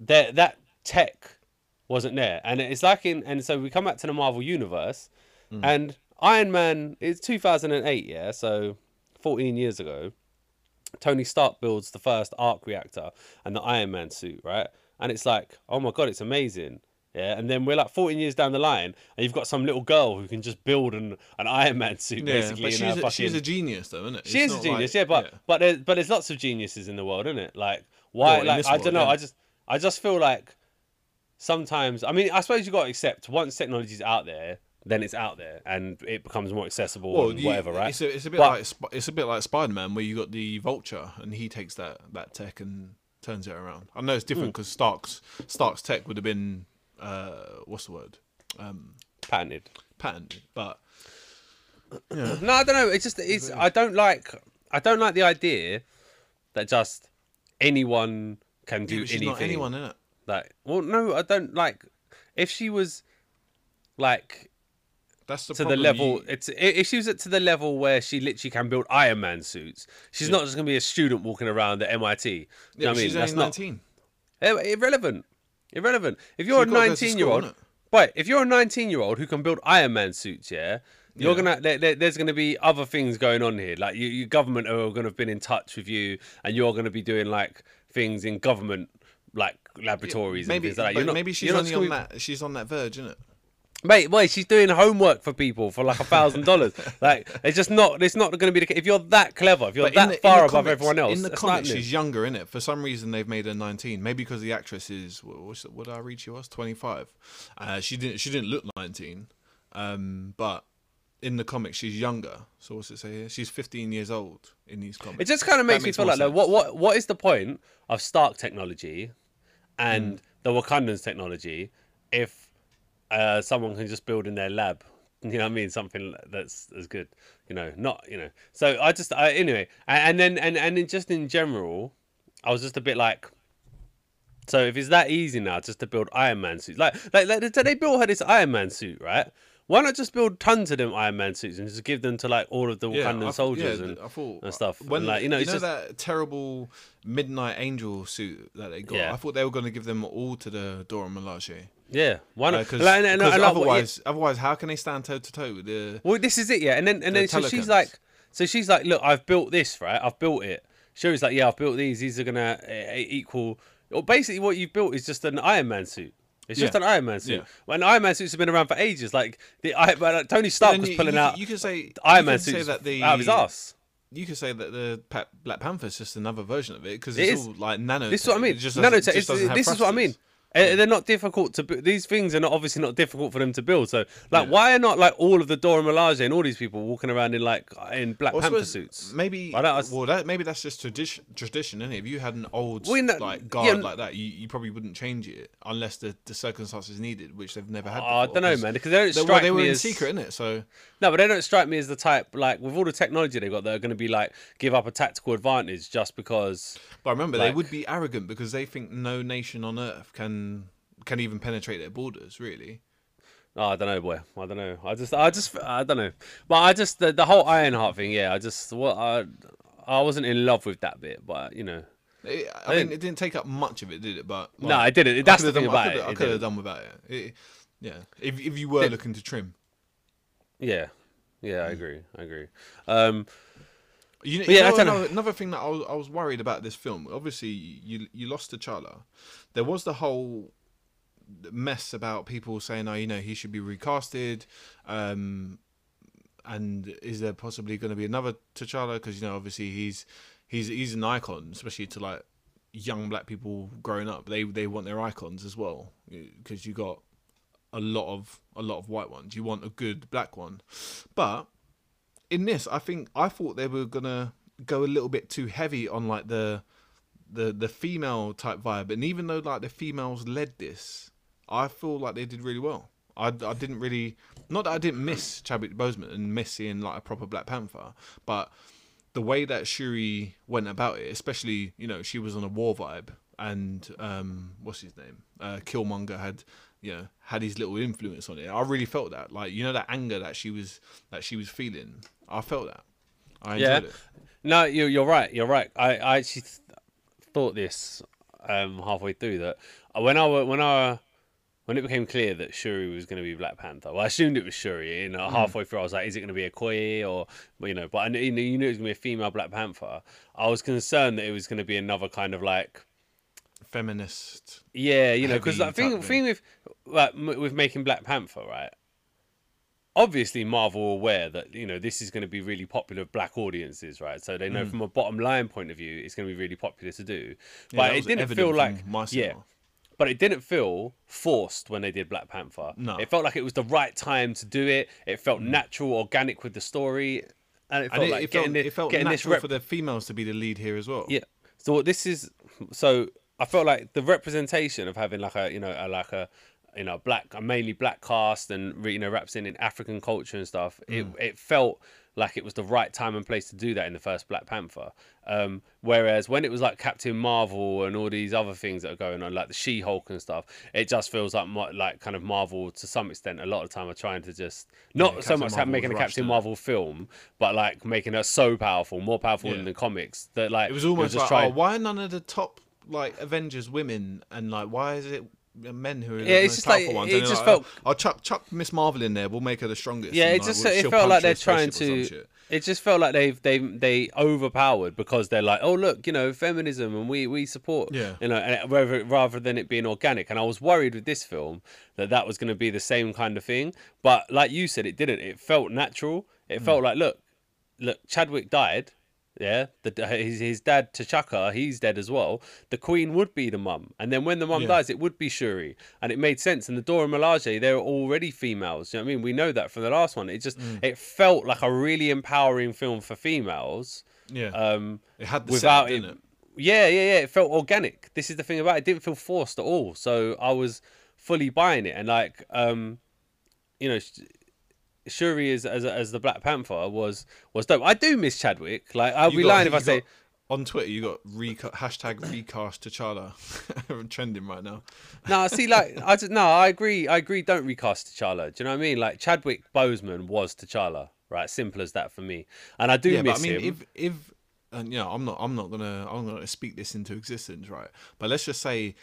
That that tech wasn't there, and it's like in. And so we come back to the Marvel universe, Mm. and Iron Man is 2008. Yeah, so 14 years ago. Tony Stark builds the first arc reactor and the Iron Man suit, right? And it's like, oh my god, it's amazing. Yeah, and then we're like 14 years down the line, and you've got some little girl who can just build an, an Iron Man suit Yeah, basically. but she's a, fucking... she's a genius, though, isn't it? she It's is a genius, like- yeah, but but there's, but there's lots of geniuses in the world, isn't it? Like why? Well, like I don't world, know. yeah. I just I just feel like sometimes. I mean, I suppose you got to accept once technology's out there, then it's out there, and it becomes more accessible Well, and you- whatever, right? It's a, it's a bit But- like it's a bit like Spider Man, where you got the Vulture, and he takes that that tech and turns it around. I know it's Hmm. different because Stark's Stark's tech would have been uh, what's the word um, patented. patented, but No, I don't know. It's just it's. I don't like. I don't like the idea that just anyone can do yeah, anything. not anyone in it. Like, well, no, I don't like. If she was like That's the to the level, You- it's if she was at to the level where she literally can build Iron Man suits. She's not just gonna be a student walking around at MIT. Yeah, I mean? she's That's only not nineteen. Eh, irrelevant. Irrelevant. If you're a you've gotta go to 19 year old, right? If you're a 19 year old who can build Iron Man suits, yeah, you're Yeah. gonna there, there- there's gonna be other things going on here. Like you, your government are gonna have been in touch with you, and you're gonna be doing like things in government like laboratories maybe and things like that. You're not, maybe she's you're not only on that. She's on that verge, isn't it? Mate, wait, she's doing homework for people for like a thousand dollars. Like, it's just not. It's not going to be the. If you're that clever, if you're But in that the- in far the above comics- everyone else, in the that's comics, not new. she's younger in it. For some reason, they've made her 19. Maybe because the actress is what, what's, what did I read she was 25. Uh, she didn't she didn't look 19, um, but in the comics she's younger. So what's it say here? She's 15 years old in these comics. It just kind of makes me makes feel more like, like, sense. what what what is the point of Stark technology and Mm. the Wakandans technology if uh, someone can just build in their lab? You know what I mean? Something that's as good. You know, not you know. So I just I, anyway, and, and then and and in, just in general, I was just a bit like. So if it's that easy now, just to build Iron Man suits, like like, like they built her this Iron Man suit, right? Why not just build tons of them Iron Man suits and just give them to like all of the Yeah, Wakandan I soldiers yeah, and, I thought, and stuff? When and like you know, you know just that terrible Midnight Angel suit that they got. Yeah. I thought they were going to give them all to the Dora Milaje. yeah. Why not? Because Like, and- and- and like, what- otherwise, otherwise, how can they stand toe to toe with the? Well, this is it, yeah. And then and The then so she's like, so she's like, look, I've built this, right? I've built it. Shuri's like, yeah, I've built these. These are gonna uh, equal. Well, basically, what you've built is just an Iron Man suit. It's just an Iron Man suit. Yeah. When Iron Man suits have been around for ages, like the uh, Tony Stark was you- pulling you, out You could say Iron you Man suits that the out of his ass. You could say that the Black Panther is just another version of it because it's is. all like nano. This is what I mean. It just Nanotech. just This is what I mean. Thrusters. Uh, They're not difficult to. These things are not obviously not difficult for them to build. So, like, Yeah. why are not like all of the Dora Milaje and all these people walking around in like in Black Well, Panther suits? Maybe. Well, that maybe that's just tradition. Tradition, isn't it? If you had an old like guard n- like that, you, you probably wouldn't change it unless the, the circumstances needed, which they've never had. Oh, I don't know, man, because they don't They, well, strike they were me in as secret, innit? So No, but they don't strike me as the type like with all the technology they've got, they're going to be like give up a tactical advantage just because. But remember, Like- they would be arrogant because they think no nation on earth can can even penetrate their borders. Really, Oh, I don't know, boy. I don't know. I just, I just, I don't know. But I just the, the whole Ironheart thing. Yeah, I just what I, I wasn't in love with that bit, but you know, It- I, I mean, didn't- it didn't take up much of it, did it? But no, I didn't. That's the thing done- I about it. I could have done without it. It- Yeah, if if you were looking to trim, Yeah, yeah, I agree. I agree. Um, You yeah, you don't know. another, another thing that I was, I was worried about this film. Obviously, you you lost T'Challa. There was the whole mess about people saying, "Oh, you know, he should be recasted." Um, and is there possibly going to be another T'Challa? Because you know, obviously, he's he's he's an icon, especially to like young black people growing up. They they want their icons as well because you got a lot of a lot of white ones. You want a good black one, but in this, I think I thought they were gonna go a little bit too heavy on like the the the female type vibe, and even though like the females led this, I feel like they did really well. I, I didn't really not that I didn't miss Chadwick Boseman and miss seeing like a proper Black Panther, but the way that Shuri went about it, especially you know she was on a war vibe, and um what's his name, uh, Killmonger had you know had his little influence on it. I really felt that, like you know that anger that she was that she was feeling. I felt that. I Yeah. enjoyed it. no, you, you're right. You're right. I, I actually th- thought this um, halfway through that when I when I when it became clear that Shuri was going to be Black Panther, well, I assumed it was Shuri. And uh, halfway through, I was like, is it going to be a Okoye or you know? But I knew you knew it was going to be a female Black Panther. I was concerned that it was going to be another kind of like Feminist. Yeah, you know, because the thing, thing with like with making Black Panther, right? Obviously, Marvel are aware that you know this is going to be really popular with black audiences, right? So they know mm. from a bottom line point of view, it's going to be really popular to do. Yeah, But it didn't feel like my yeah, but it didn't feel forced when they did Black Panther. No. it felt like it was the right time to do it. It felt mm. natural, organic with the story, and it felt And it, like it getting felt, this, it felt getting this natural rep- for the females to be the lead here as well. yeah. So this is so I felt like the representation of having like a you know a, like a you know black a mainly black cast and you know raps in in African culture and stuff. It it felt like it was the right time and place to do that in the first Black Panther. Um, whereas when it was like Captain Marvel and all these other things that are going on, like the She Hulk and stuff, it just feels like like kind of Marvel to some extent. A lot of the time are trying to just not so much Marvel making a Captain? Marvel film, but like making her so powerful, more powerful Yeah. than the comics. That like It was almost just like, trying- oh, why are none of the top like Avengers women? And like, why is it men who are Yeah, the it's most just like- powerful ones. it and just like, felt- I'll chuck chuck Miss Marvel in there. We'll make her the strongest. Yeah, and, it like, just we'll- it felt like they're trying to. It just felt like they've they they overpowered because they're like, oh look, you know, feminism and we we support, Yeah. you know, and rather rather than it being organic. And I was worried with this film that that was going to be the same kind of thing. But like you said, it didn't. It felt natural. It Hmm. felt like look, look, Chadwick died. Yeah, the, his his dad T'Chaka, he's dead as well. The queen would be the mum, and then when the mum Yeah. dies, it would be Shuri, and it made sense. And the Dora Milaje, they're already females. You know what I mean? We know that from the last one. It just Mm. it felt like a really empowering film for females. Yeah, Um, it had the without setup, it, it? yeah, yeah, yeah. It felt organic. This is the thing about it. It didn't feel forced at all. So I was fully buying it, and like, um, you know, Shuri as as as the Black Panther was was dope. I do miss Chadwick. Like I'll You be got- lying if I say. got- on Twitter you got reca- hashtag recast T'Challa trending right now. No, see, like I just no, I agree. I agree. Don't recast T'Challa. Do you know what I mean? Like Chadwick Boseman was T'Challa, right? Simple as that for me. And I do yeah, miss but I mean, him. if if and you know, I'm not I'm not gonna I'm not gonna speak this into existence, right? But let's just say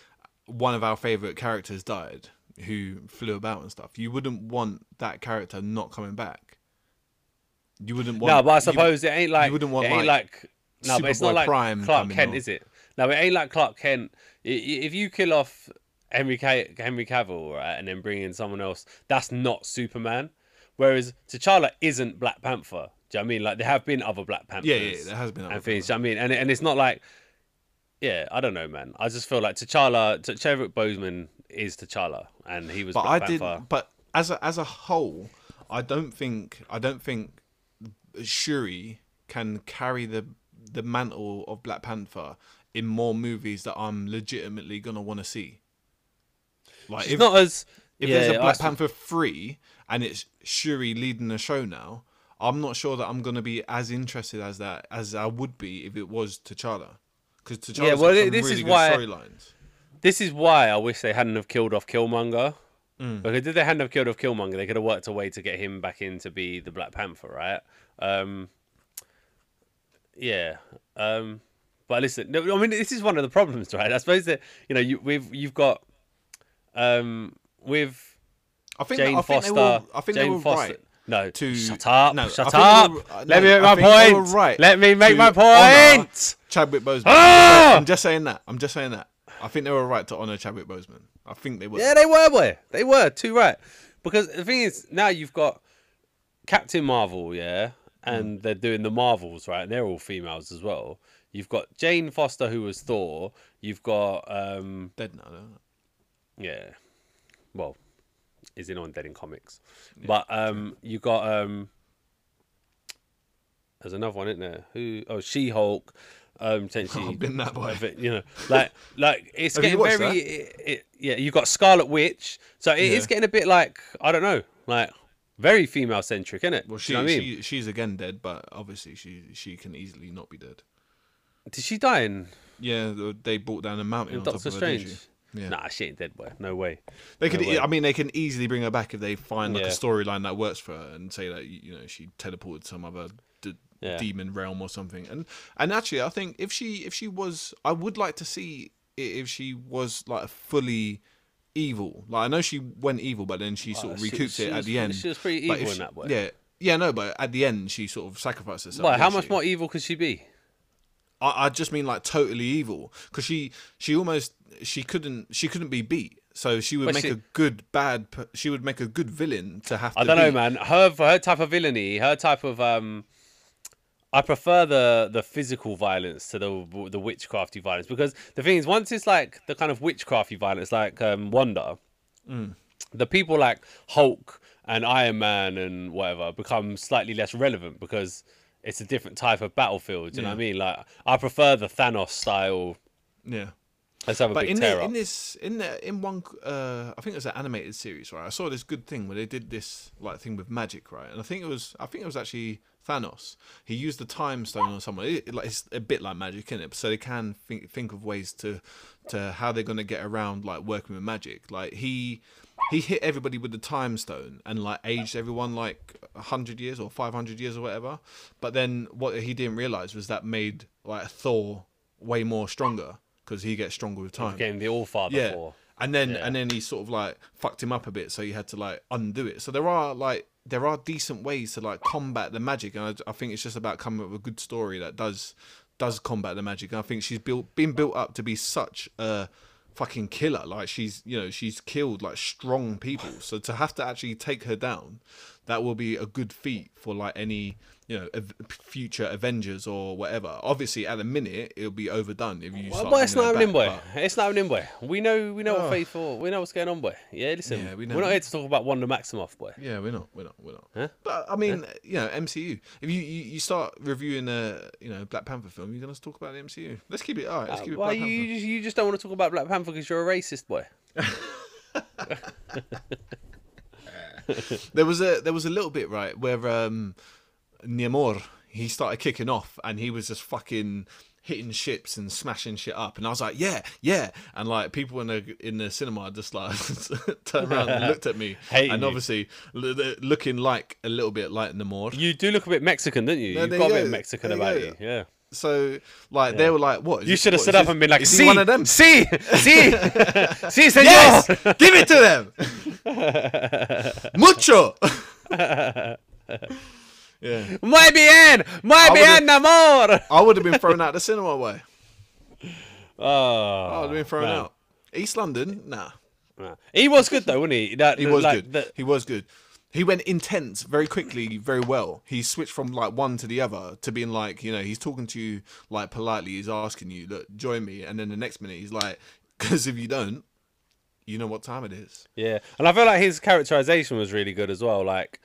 one of our favorite characters died, who flew about and stuff. You wouldn't want that character not coming back. You wouldn't want. no, but I you- suppose it ain't like you wouldn't want, it ain't like, like, no, but it's not like Prime Clark Kent, on. is it? No, it ain't like Clark Kent. If you kill off Henry Ca- Henry Cavill, right, and then bring in someone else, that's not Superman. Whereas T'Challa isn't Black Panther. Do you know what I mean? Like there have been other Black Panthers. Yeah, yeah, there has been other and things. do you know what I mean, and and it's not like, yeah, I don't know, man. I just feel like T'Challa, Chadwick Boseman is T'Challa, and he was. but Black I did. Panther. But as a as a whole, I don't think I don't think Shuri can carry the the mantle of Black Panther in more movies that I'm legitimately gonna want to see. Like She's if, not as. if yeah, there's a Black s- Panther three and it's Shuri leading the show now, I'm not sure that I'm gonna be as interested as that as I would be if it was T'Challa. Because T'Challa's Yeah, well, got some this really is good why- storylines. This is why I wish they hadn't have killed off Killmonger. Mm. Because if they hadn't have killed off Killmonger, they could have worked a way to get him back in to be the Black Panther, right? Um, yeah. Um, but listen, no, I mean, this is one of the problems, right? I suppose that you know, you, we've you've got um, with I think Jane I think Foster. they were I think Jane they were Foster. right. No, to- shut up, no, shut up. were- uh, Let no, me I make my they were point. right Let me make my point. Chadwick Boseman. Ah! I'm just saying that. I'm just saying that. I think they were right to honor Chadwick Boseman. I think they were. Yeah, they were, boy. They were too right. Because the thing is, now you've got Captain Marvel, yeah, and they're doing the Marvels, right? And they're all females as well. You've got Jane Foster, who was Thor. You've got, um, Dead now. Yeah, well, is in on Dead in comics, but um, you got um, there's another one, isn't there? Who? Oh, She Hulk. Um, potentially, I've been that way. of it, you know, like like it's getting very, it, it- yeah. You got Scarlet Witch, so it is Yeah. getting a bit like I don't know, like very female centric, isn't it? Well, she, you know what I mean? she she's again dead, but obviously she she can easily not be dead. Did she die in, Yeah, they brought down a mountain in on top Doctor of her, Strange? she? Yeah. Nah, she ain't dead, boy. No way. They could. Way. I mean, they can easily bring her back if they find like Yeah. a storyline that works for her and say that you know she teleported some other Yeah. demon realm or something. And and actually, I think if she if she was, I would like to see if she was like a fully evil. Like I know she went evil, but then she sort of she- recouped she it at the end. she was pretty evil in she- that way. Yeah. Yeah, no, but at the end she sort of sacrificed herself. Why? How much more evil could she be? I, I just mean like totally evil because she she almost she couldn't she couldn't be beat. So she would But make she- a good bad. She would make a good villain to have. To I don't know, man. Her her type of villainy, her type of um, I prefer the the physical violence to the the witchcrafty violence because the thing is, once it's like the kind of witchcrafty violence, like um, Wanda, Mm. the people like Hulk and Iron Man and whatever become slightly less relevant because it's a different type of battlefield. Do you know what I mean? Like I prefer the Thanos style. Yeah. Let's have a But big in tear the, up. in this in the in one uh I think it was an animated series right? I saw this good thing where they did this like thing with magic right? And I think it was I think it was actually Thanos. He used the time stone on someone it, it, like it's a bit like magic in it? So they can think think of ways to to how they're gonna get around like working with magic. Like he he hit everybody with the time stone and like aged everyone like 100 years or 500 years or whatever. But then what he didn't realize was that made like Thor way more stronger because he gets stronger with time Became the All Father yeah. for. and then Yeah. and then he sort of like fucked him up a bit, so he had to like undo it. So there are like there are decent ways to like combat the magic, and I, I think it's just about coming up with a good story that does does combat the magic. And I think she's built been built up to be such a fucking killer. Like she's you know she's killed like strong people. So to have to actually take her down, that will be a good feat for like any you know future Avengers or whatever. Obviously, at the minute it'll be overdone if you. Well, it's not happening, boy. but- It's not happening, boy. We know, we know Oh. what faithful. We know what's going on, boy. Yeah, listen. Yeah, we know. we're not here to talk about Wanda Maximoff, boy. Yeah, we're not. We're not. We're not. Huh? But I mean, you know, MCU. If you, you you start reviewing a you know Black Panther film, you're gonna talk about the MCU. Let's keep it. All right. Let's Uh, keep it. why Black you, you just, you just don't want to talk about Black Panther because you're a racist, boy. There was a there was a little bit right where um Namor he started kicking off and he was just fucking hitting ships and smashing shit up and I was like yeah yeah and like people in the in the cinema just like turned around and looked at me and you. obviously l- looking like a little bit like Namor You do look a bit Mexican, don't you? No, You've got you a bit go. Mexican There you about go. you. Yeah. so like they were like "What?" You should have stood up this- and been like, "See, one of them see, see, see, senor." Yes, give it to them. Mucho. Yeah, Muy bien, muy bien, amor. I would have been thrown out the cinema way. Oh, I would have been thrown man. out. East London, nah. Nah. He was good though, wasn't he? That, He was like, good. the- He was good. He went intense very quickly, very well. He switched from like one to the other to being like, you know, he's talking to you like politely. He's asking you, look, join me, and then the next minute he's like, because if you don't, you know what time it is. Yeah, and I feel like his characterization was really good as well. Like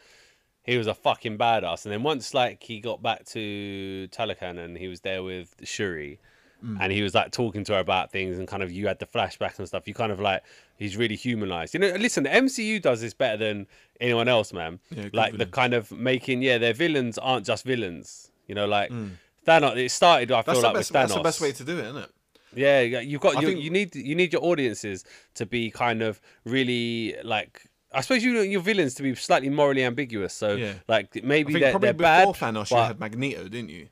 he was a fucking badass, and then once like he got back to Talokan and he was there with Shuri, Mm. and he was like talking to her about things, and kind of you had the flashbacks and stuff. You kind of like he's really humanized. You know, listen, the MCU does this better than anyone else, man. Yeah, like the kind of making yeah, their villains aren't just villains. You know, like Thanos. It started. I Mm. That's feel the like best. with Thanos. That's the best way to do it, isn't it? Yeah, yeah, you've got you, think- you need you need your audiences to be kind of really like I suppose you want your villains to be slightly morally ambiguous. So Yeah. like I maybe think they're, probably they're before bad. Thanos, you but- had Magneto, didn't you?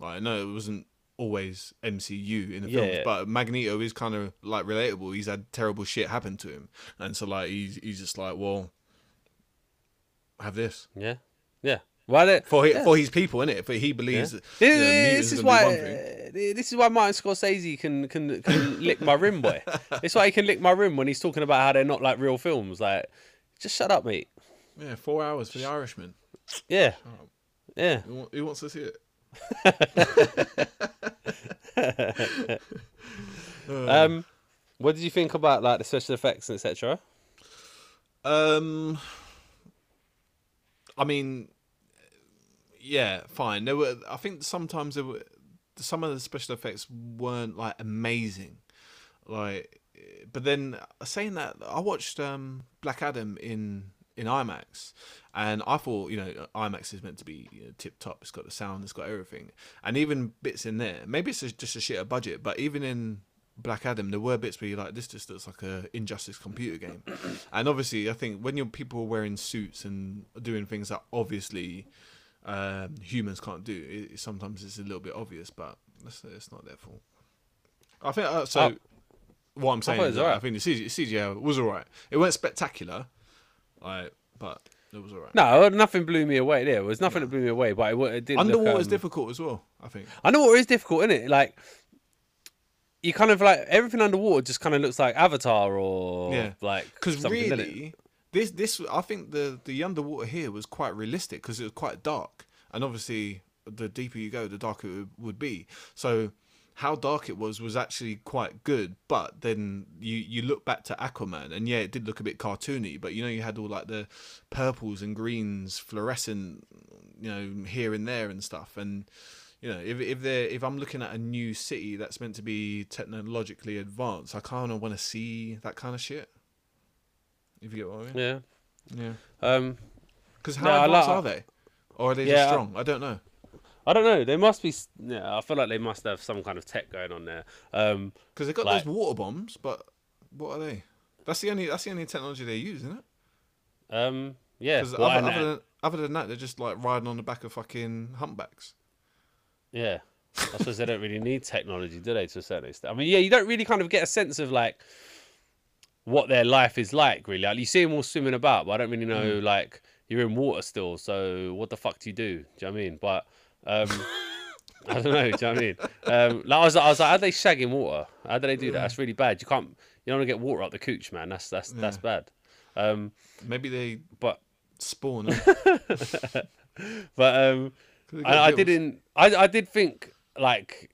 Like, I know it wasn't always MCU in the Yeah. films, but Magneto is kind of like relatable. He's had terrible shit happen to him, and so like he's he's just like, well, have this yeah, yeah. Well, for he, yeah. for his people, innit? For he believes. Yeah. That, you know, This, is why do one thing. uh, this is why Martin Scorsese can can, can lick my rim, boy. It's why he can lick my rim when he's talking about how they're not like real films. Like, just shut up, mate. Yeah, four hours for the Irishman. Yeah, yeah. Who, who wants to see it? Um, what did you think about like the special effects and etc.? Um, I mean, yeah, fine. There were. I think sometimes there were some of the special effects weren't like amazing, like. But then saying that, I watched um Black Adam in in IMAX, and I thought you know IMAX is meant to be you know, tip top. It's got the sound, it's got everything, and even bits in there. Maybe it's just a shitter budget, but even in Black Adam, there were bits where you're like, this just looks like a Injustice computer game. and obviously, I think when you're people are wearing suits and doing things that obviously um, humans can't do, it, sometimes it's a little bit obvious, but it's, it's not their fault. I think uh, so. What I'm saying it is, that I think the CGI, CGI was alright. It wasn't spectacular, like, but it was alright. No, nothing blew me away. There was nothing that blew me away, but it, it did. Underwater look, is um, difficult as well. I think. Underwater is difficult, isn't it? Like you kind of like everything underwater just kind of looks like Avatar or Yeah. like because really this this i think the the underwater here was quite realistic because it was quite dark and obviously the deeper you go the darker it would be so how dark it was was actually quite good but then you you look back to aquaman and yeah it did look a bit cartoony but you know you had all like the purples and greens fluorescent you know here and there and stuff and you know if if they if i'm looking at a new city that's meant to be technologically advanced i kind of want to see that kind of shit if you get what I mean. Yeah. Yeah. Um, Because how No, advanced like- are they? Or are they Yeah, just I- strong? I don't know. I don't know. They must be. Yeah, I feel like they must have some kind of tech going on there. Um, Because they've got Like- those water bombs, but what are they? That's the only that's the only technology they use, isn't it? um, yeah. Because other, other, than, other than that, they're just like riding on the back of fucking humpbacks. Yeah. I suppose they don't really need technology, do they, to a certain extent? I mean, yeah, you don't really kind of get a sense of like what their life is like. Really, like you see them all swimming about, but I don't really know. Like you're in water still, so what the fuck do you do? Do you know what I mean? But um, I don't know. Do you know what I mean? Um, like I was, I was like, how do they shag in water? How do they do that? That's really bad. You can't. You don't want to get water up the cooch, man. That's that's that's bad. Um, Maybe they but spawn. but um, I, I didn't. I I did think like.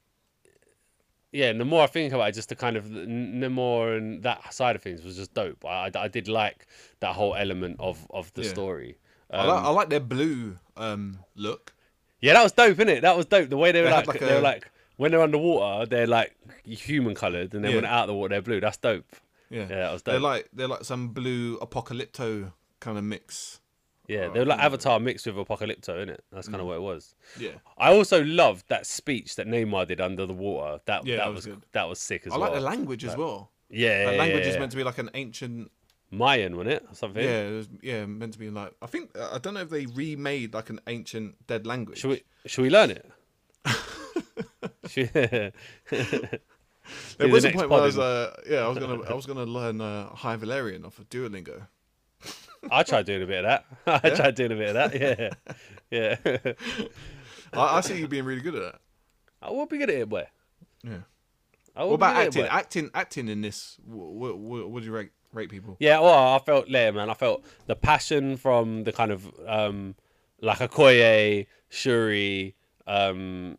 Yeah, and the more I think about it, just the kind of the more and that side of things was just dope. I, I, I did like that whole element of, of the Yeah. story. I, Um, like, I like their blue um, look. Yeah, that was dope, innit? That was dope. The way they were They like, had like they were like when they're underwater, they're like human coloured, and then when Yeah. they're out of the water, they're blue. That's dope. Yeah, Yeah, that was they're dope. like they're like some blue apocalypto kind of mix. Yeah, Oh, they were like Avatar mixed with Apocalypto, innit? That's Mm. kind of what it was. Yeah, I also loved that speech that Namor did under the water. That Yeah, that that was was good. that was sick as well. I well. like the language as well. yeah, That yeah, language yeah, is meant to be like an ancient. Mayan, wasn't it? Or something. Yeah, it was, yeah, meant to be like. I think I don't know if they remade like an ancient dead language. Should we should we learn it? Should- There the was a point where I was, uh, yeah, I was gonna, I was gonna learn uh, High Valyrian off of Duolingo. I tried doing a bit of that. I tried doing a bit of that. Yeah, yeah. I, I see you being really good at that. I will be good at it, boy. Yeah. What about good at it, acting? Acting, acting in this. What, what, what do you rate, rate people? Yeah, well, I felt there, man. I felt the passion from the kind of um, like Okoye, Shuri, um,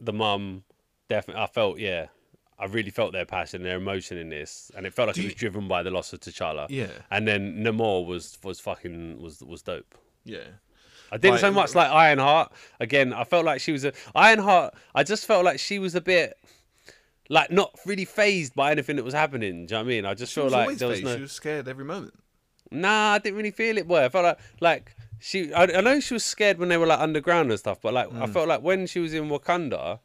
the mum. Definitely, I felt yeah. I really felt their passion, their emotion in this, and it felt like Do it was you- driven by the loss of T'Challa. Yeah, And then Namor was was fucking was was dope. yeah. I didn't Like- so much like Ironheart. Again, I felt like she was a Ironheart. I just felt like she was a bit like not really phased by anything that was happening. Do you know what I mean? I just She feel like there was no. She was scared every moment. Nah, I didn't really feel it, boy. I felt like like she. I, I know she was scared when they were like underground and stuff, but like Mm. I felt like when she was in Wakanda,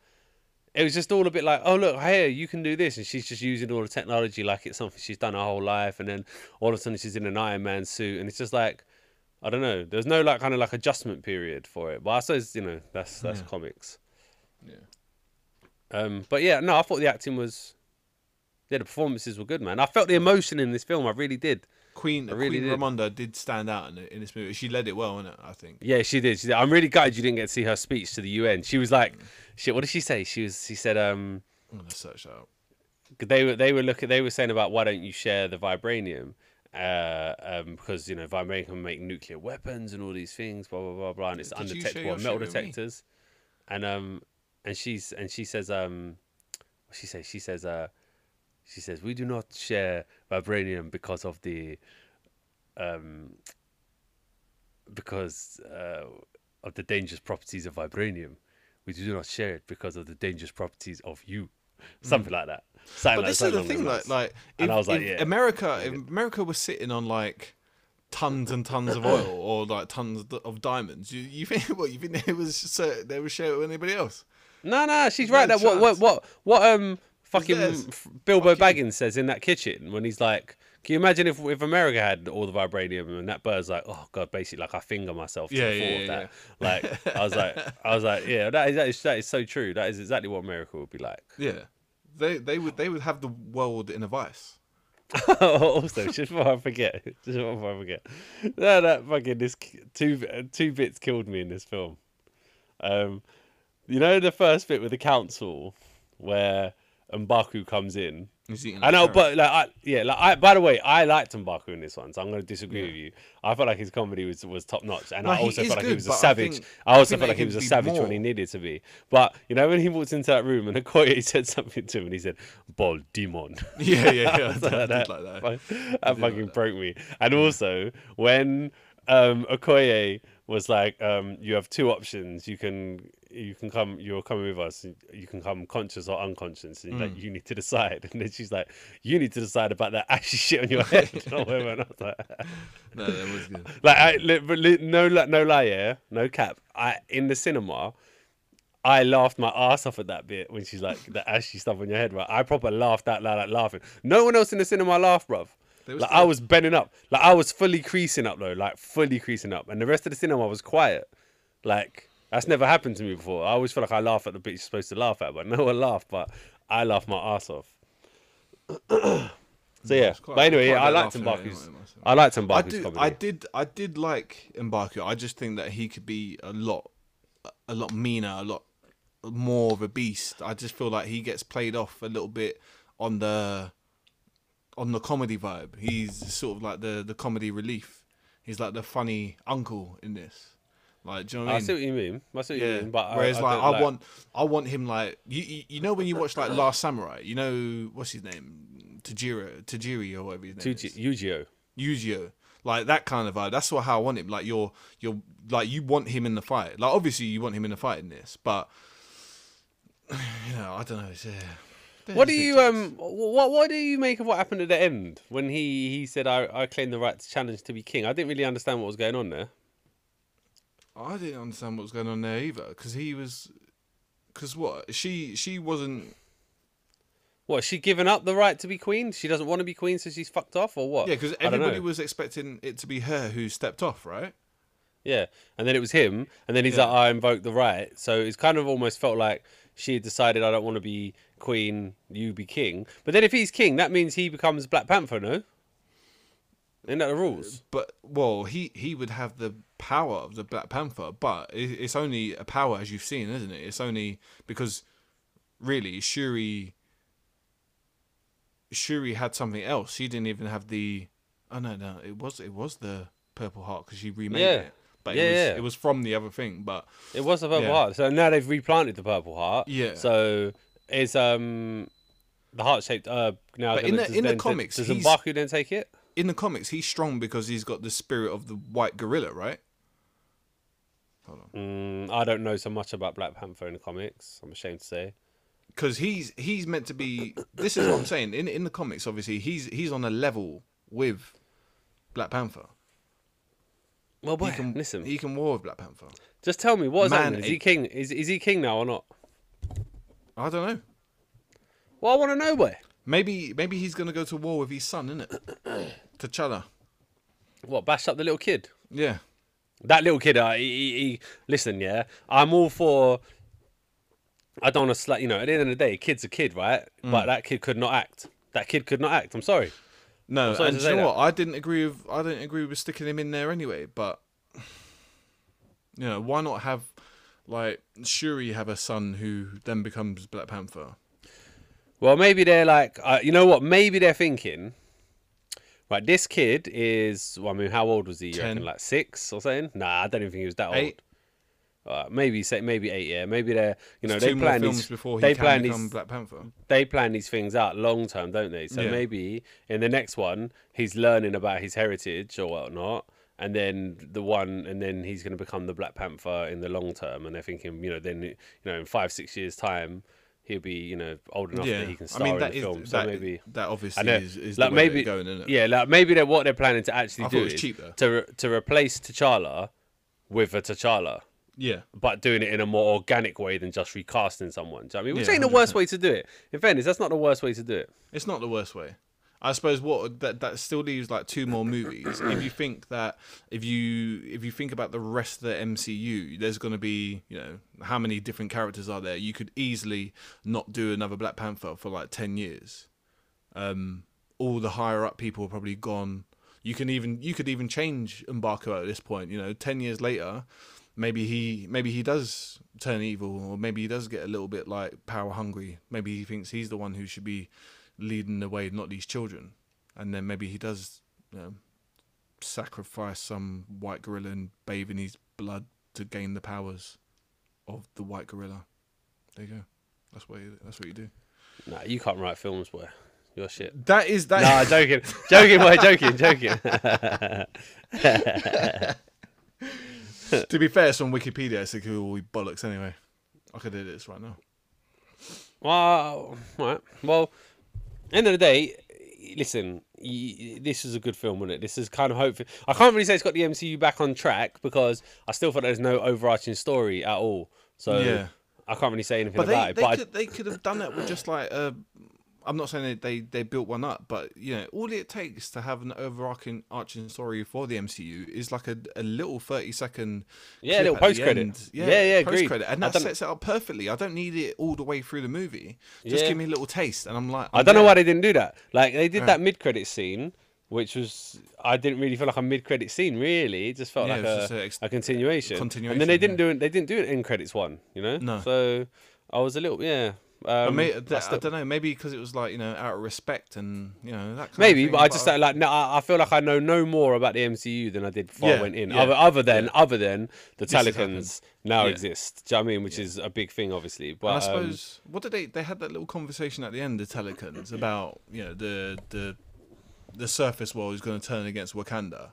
it was just all a bit like, oh look, hey, you can do this, and she's just using all the technology like it's something she's done her whole life, and then all of a sudden she's in an Iron Man suit, and it's just like. I don't know. There's no like kind of like adjustment period for it, but I suppose you know that's that's Yeah. comics. Yeah. Um, but yeah, no, I thought the acting was, yeah, the performances were good, man. I felt the emotion in this film. I really did. Queen I really Queen did. Ramonda did stand out in, in this movie. She led it well, innit? I think. Yeah, she did. She did. I'm really gutted you didn't get to see her speech to the UN. She was like, shit. What did she say? She was. She said, um, I'm gonna search that out. they were they were looking. They were saying about why don't you share the vibranium? Uh, um, because you know vibranium can make nuclear weapons and all these things. Blah blah blah blah. And it's Did undetectable metal me? detectors. And um, and she's and she says um, what she says she says uh, she says we do not share vibranium because of the um, because uh, of the dangerous properties of vibranium. We do not share it because of the dangerous properties of you. Something like that. Something Mm. But like, this is the thing, like, like And if, I was like, yeah. America, if America was sitting on like tons and tons of oil or like tons of diamonds, you, you think what? You think they was so they would share it with anybody else? No, no, she's No right. That what, what, what, what, um, fucking Bilbo Fuck you. Baggins says in that kitchen when he's like, "Can you imagine if if America had all the vibranium and that bird's like, oh god, basically like I finger myself to Yeah, yeah, yeah, that." Like I was like, I was like, yeah, that is, that is that is so true. That is exactly what America would be like. Yeah, they they would they would have the world in a vice. also, just before I forget, just before I forget, no, that fucking this two two bits killed me in this film. Um, you know the first bit with the council where Mbaku comes in. I know, but like, I, yeah, like I. By the way, I liked Mbaku in this one, so I'm going to disagree Yeah. with you. I felt like his comedy was was top notch, and No, I also felt like he was a but I savage. think- I also think felt like he was a savage when he needed to be. But you know, when he walked into that room and Okoye said something to him, and he said, "Ball demon." yeah, yeah, yeah. I that, like that. that like fucking that. broke me. And also when um, Okoye was like, um, "You have two options. You can you can come. You're coming with us. You can come conscious or unconscious. And like, you need to decide." And then she's like, "You need to decide about that ashy shit on your head." or whatever. And I was like, No, that was good. like I, li- li- no, no lie, yeah, no cap. I in the cinema. I laughed my ass off at that bit when she's like the ashy stuff on your head, right? I proper laughed out loud, like laughing. No one else in the cinema laughed, bruv. Like still- I was bending up, like I was fully creasing up though, like fully creasing up, and the rest of the cinema was quiet. Like that's never happened to me before. I always feel like I laugh at the bit you're supposed to laugh at, but no one laughed. But I laughed my ass off. So yeah, quite- but anyway, yeah, I liked Mbaku's. anyway. I liked I Mbaku's do. comedy. I did. I did like Mbaku. I just think that he could be a lot, a lot meaner, a lot more of a beast. I just feel like he gets played off a little bit on the, on the comedy vibe. He's sort of like the the comedy relief. He's like the funny uncle in this. Like, do you know what I mean? I see what you mean. I see what you Yeah. mean. But Whereas I, like I want I want him like you, you you know when you watch like Last Samurai, you know what's his name? Tajiro Tajiri or whatever his name Tuji- is. Yu-Gi-Oh. Like that kind of vibe. That's what how I want him. Like you're you're like you want him in the fight. Like obviously you want him in the fight in this, but you know, I don't know, it's, uh, What do you um what what do you make of what happened at the end when he he said I I claim the right to challenge to be king? I didn't really understand what was going on there. I didn't understand what was going on there either because he was, because what she she wasn't. What, she given up the right to be queen? She doesn't want to be queen, so she's fucked off, or what? Yeah, because everybody was expecting it to be her who stepped off, right? Yeah, and then it was him, and then he's Yeah. like, "I invoke the right." So it's kind of almost felt like she had decided, "I don't want to be queen, you be king." But then if he's king, that means he becomes Black Panther, no? Isn't that the rules? Uh, but well, he he would have the power of the Black Panther, but it, it's only a power as you've seen, isn't it? It's only because really Shuri Shuri had something else. She didn't even have the. Oh no, no, it was it was the Purple Heart because she remade Yeah. it. But Yeah, it was yeah. it was from the other thing. But It was the purple Yeah. heart. So now they've replanted the purple heart. Yeah. So is um the heart shaped herb now? But in the- in the comics, does Mbaku then take it? in the comics, he's strong because he's got the spirit of the white gorilla, right? Hold on. Mm, I don't know so much about Black Panther in the comics. I'm ashamed to say. because he's he's meant to be. This is what I'm saying. In in the comics, obviously, he's he's on a level with Black Panther. Well, boy, He can listen. He can war with Black Panther. Just tell me what is Man happening. Is he king? Is is he king now or not? I don't know. Well, I want to know, boy. Maybe maybe he's gonna go to war with his son, isn't it? T'Challa. What bash up the little kid? Yeah. That little kid. Uh, he, he, he, listen, yeah. I'm all for. I don't want to slut. You know, at the end of the day, a kid's a kid, right? Mm. But that kid could not act. That kid could not act. I'm sorry. No, and you know that. what? I didn't agree with I didn't agree with sticking him in there anyway. But you know, why not have like Shuri have a son who then becomes Black Panther? Well, maybe they're like, uh, you know what? Maybe they're thinking, right? This kid is. Well, I mean, how old was he? You Ten. reckon, like six or something? Nah, I don't even think he was that Eight. old. Uh, maybe say maybe eight. Yeah, maybe they're. You know, they plan these. before he they can plan become these. Black Panther. They plan these things out long term, don't they? So Yeah. maybe in the next one, he's learning about his heritage or whatnot. And then the one, and then he's going to become the Black Panther in the long term. And they're thinking, you know, then you know, in five, six years' time, he'll be, you know, old enough Yeah, that he can I mean in that the is film. So that, maybe that obviously know. is, is like the way maybe, going, yeah, like maybe they're what they're planning to actually I do is cheap, to re- to replace T'Challa with a T'Challa, Yeah. but doing it in a more organic way than just recasting someone. Do you know I mean, which Yeah, ain't the worst way to do it. In fairness, that's not the worst way to do it. It's not the worst way. I suppose what that that still leaves like two more movies. if you think that if you if you think about the rest of the MCU, there's going to be you know how many different characters are there? You could easily not do another Black Panther for like ten years. Um, all the higher up people are probably gone. You can even you could even change Mbaku at this point. You know, ten years later, maybe he maybe he does turn evil, or maybe he does get a little bit like power hungry. Maybe he thinks he's the one who should be leading the way, not these children. And then maybe he does you know, sacrifice some white gorilla and bathe in his blood to gain the powers of the white gorilla. There you go. That's what you, that's what you do. Nah, you can't write films, boy. You're shit. That is that. Nah, joking, joking, boy, joking, joking. to be fair, it's on Wikipedia. It's like all bollocks anyway. I could do this right now. Well, right. Well, end of the day, listen. y- This is a good film, wasn't it? This is kind of hopeful. I can't really say it's got the MCU back on track because I still feel there's no overarching story at all. So Yeah. I can't really say anything But about they, it. they But I- they could have done that with just like a I'm not saying they, they they built one up, but you know, all it takes to have an overarching arching story for the MCU is like a, a little 30 second Yeah, little post-credit. end. Yeah, yeah, post credit, and that sets it up perfectly. I don't need it all the way through the movie. Just Yeah. give me a little taste, and I'm like, I I'm don't know why they didn't do that. Like they did Right. that mid-credit scene, which was I didn't really feel like a mid-credit scene. Really, it just felt Yeah, like a, just a ex- a continuation. and then they didn't yeah. do it. They didn't do it in credits one. You know. No. So I was a little yeah. But Um, may, but I still- don't know. Maybe because it was like you know out of respect and you know that. Kind Maybe, of thing, but I just like no, I, I feel like I know no more about the MCU than I did before I went in. yeah, Other, other than yeah. other than the This has now Yeah. exist. Do you know what I mean? Which is a big thing, obviously. But And I um, suppose what did they? They had that little conversation at the end, the Talokans, about you know the the the surface world is going to turn against Wakanda.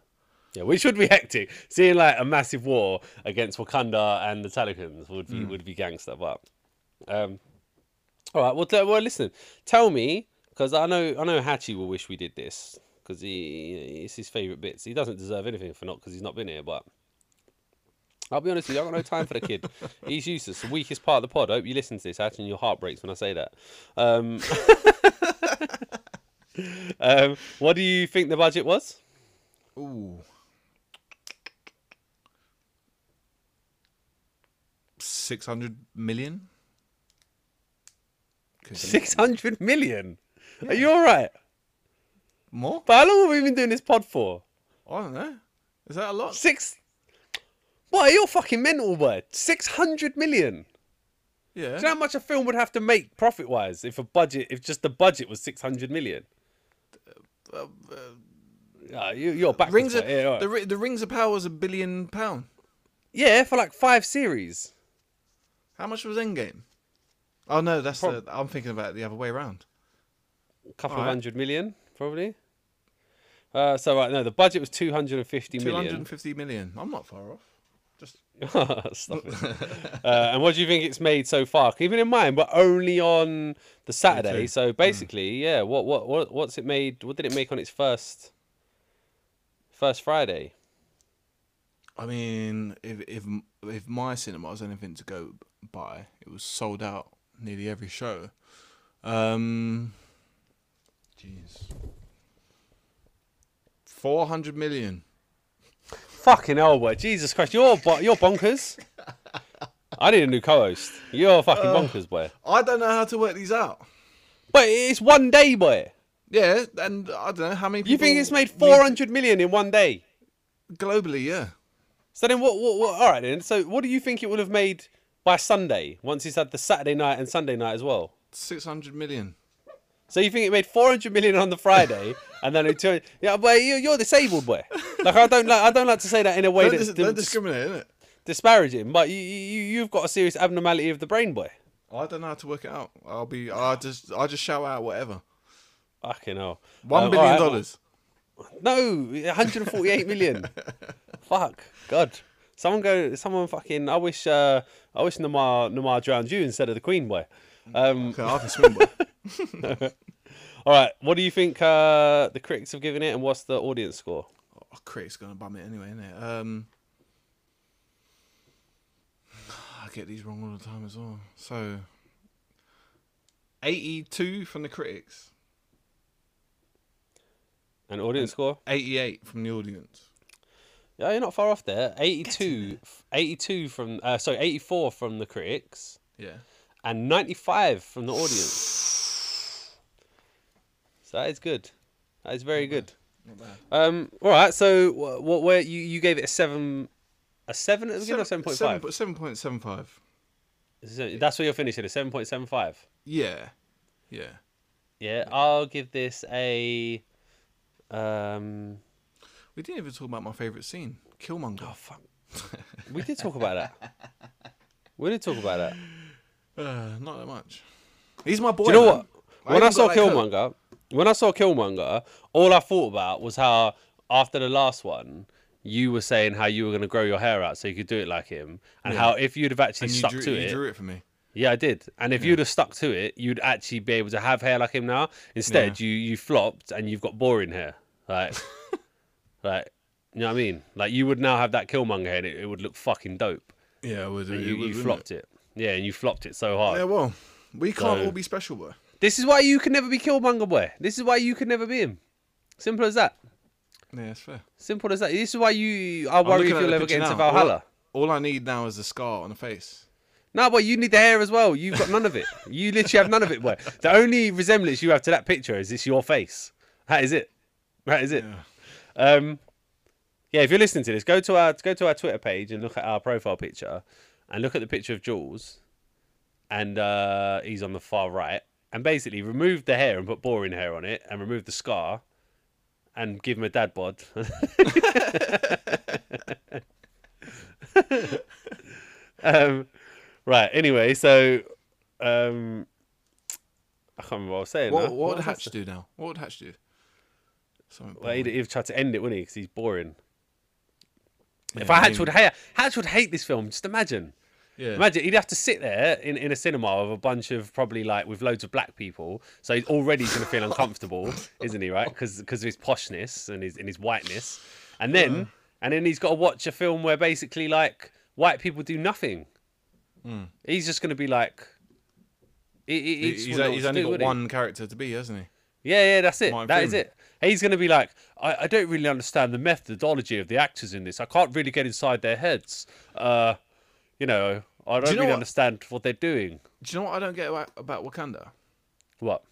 Yeah, which would be hectic. Seeing like a massive war against Wakanda and the Talokans would be would be gangster. But um, all right. Well, t- well, listen. Tell me because I know I know Hachi will wish we did this because he it's his favorite bits. He doesn't deserve anything for not because he's not been here. But I'll be honest with you, I've got no time for the kid. He's useless. The weakest part of the pod. I hope you listen to this, Hatch, and your heart breaks when I say that. Um, um, what do you think the budget was? Ooh. Six hundred million. Six hundred million. Are you all right? more? But how long have we been doing this pod for? I don't know. Is that a lot? Six. What? You're fucking mental, boy. Six hundred million. Yeah. Do you know how much a film would have to make profit wise if a budget, if just the budget was six hundred million? Uh, Yeah, you, you're back. Rings of yeah, right. the the Rings of Power was a billion pound. yeah, for like five series. How much was Endgame? Oh no, that's Prob- the, I'm thinking about it the other way around. A couple of hundred million, probably. Uh, so right, no, the budget was two hundred and fifty Two million. hundred and fifty million. I'm not far off. Just Stop it. uh, and what do you think it's made so far? Keeping in mind, we're only on the Saturday, so basically, yeah. What what what what's it made? What did it make on its first first Friday? I mean, if if if my cinema was anything to go by, it was sold out nearly every show. Um, jeez, four hundred million. Fucking hell, boy! Jesus Christ, you're bo- you're bonkers. I need a new co-host. You're fucking bonkers, boy. I don't know how to work these out. But it's one day, boy. Yeah, and I don't know how many. People You think it's made four hundred million in one day? globally? Yeah, So then, what, what? What? All right, then. So, what do you think it would have made by Sunday? Once he's had the Saturday night and Sunday night as well. six hundred million. So you think it made 400 million on the Friday, and then it turned, yeah, boy, you, you're disabled, boy. Like I don't like, I don't like to say that in a way Don't, that's dis- don't dis- discriminate, innit? disparaging, but you, you, you've got a serious abnormality of the brain, boy. I don't know how to work it out. I'll be. I just. I just shout out whatever. Fucking hell. One Um, billion alright, dollars. No, 148 million. Fuck, God. Someone go. Someone fucking. I wish. Uh, I wish Namor Namor drowned you instead of the Queen, boy. Um, Okay, I can swim. boy. all right. What do you think uh, the critics have given it, and what's the audience score? oh, Craig's gonna bum it anyway, isn't it? Um, I get these wrong all the time as well. So, eighty-two from the critics, An audience score? eighty-eight from the audience. Yeah, you're not far off there. 82, 82 from, uh, sorry, 84 from the critics Yeah. and 95 from the audience. So that is good. That is very good. Not bad. Um, all right. So what? what where you you gave it a seven, a seven at the beginning or seven point five? Seven point seven five. That's where you're finishing. A seven point seven five. Yeah. Yeah. Yeah, I'll give this a. Um. We didn't even talk about my favourite scene, Killmonger. Oh fuck. we did talk about that. We did talk about that. Uh, not that much. He's my boy. Do you know man. what? When I saw. Killmonger, when I saw Killmonger, all I thought about was how after the last one, you were saying how you were going to grow your hair out so you could do it like him, and Yeah. how if you'd have actually stuck drew, to you it, drew it for me. yeah, I did. And if you'd have stuck to it, you'd actually be able to have hair like him now. Instead, you you flopped and you've got boring hair, like, like, you know what I mean? Like you would now have that Killmonger and it, it would look fucking dope. Yeah, it was. And it you, was, you flopped it. yeah, and you flopped it so hard. Yeah, well, we can't So- all be special, boy. This is why you can never be Killmonger boy. This is why you can never be him. Simple as that. Yeah, that's fair. Simple as that. This is why you are I'm worried if you'll ever get into. Valhalla. All, all I need now is a scar on the face. No, but you need the hair as well. You've got none of it. You literally have none of it, boy. The only resemblance you have to that picture is this your face. That is it. That is it. Yeah. Um, yeah, if you're listening to this, go to our go to our Twitter page and look at our profile picture, and look at the picture of Jules, and uh, he's on the far right, and basically remove the hair and put boring hair on it, and remove the scar, and give him a dad bod. um, right. Anyway, so um, I can't remember what I was saying. What, now. what would Hatch do now? What would Hatch do? Something Well, he'd, he'd try to end it, wouldn't he? Because he's boring. if Yeah, I Hatch would hate, Hatch would hate this film. Just imagine. Yeah. Imagine he'd have to sit there in, in a cinema with a bunch of probably like with loads of black people. So he's already going to feel uncomfortable, isn't he? Right? Because of his poshness and his and his whiteness, and then and then he's got to watch a film where basically like white people do nothing. Hmm. He's just going to be like. He, he, he He- he's, he's only do, got would he? one character to be, hasn't he? Yeah, yeah, that's it. That is it. He's going to be like, I, I don't really understand the methodology of the actors in this. I can't really get inside their heads. Uh, you know, I don't know really what? understand what they're doing. Do you know what I don't get about, about Wakanda? What?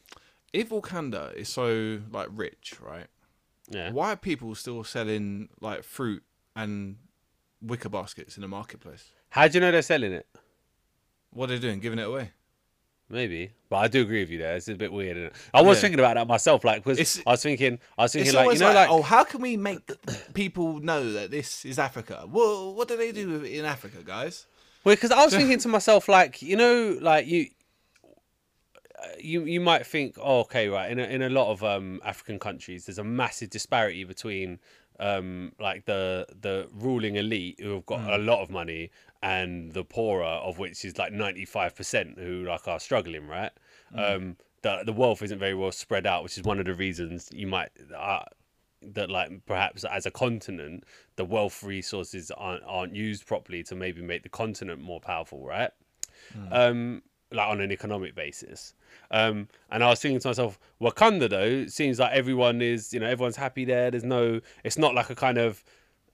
If Wakanda is so like rich, right? Yeah. Why are people still selling like fruit and wicker baskets in the marketplace? How do you know they're selling it? What are they doing? Giving it away? Maybe, but I do agree with you there. It's a bit weird. Isn't it? I was Yeah. thinking about that myself, like, because I was thinking, I was thinking, like, you know, like, like, oh, how can we make people know that this is Africa? Well, what do they do in Africa, guys? Well, because I was thinking to myself, like you know, like you, uh, you you might think, oh, okay, right. In a, in a lot of um, African countries, there's a massive disparity between um, like the the ruling elite who have got a lot of money and the poorer, of which is like ninety five percent who like are struggling, right? Um, the the wealth isn't very well spread out, which is one of the reasons you might. Uh, that like perhaps as a continent the wealth resources aren't aren't used properly to maybe make the continent more powerful right um like on an economic basis um and i was thinking to myself wakanda though seems like everyone is you know everyone's happy there there's no it's not like a kind of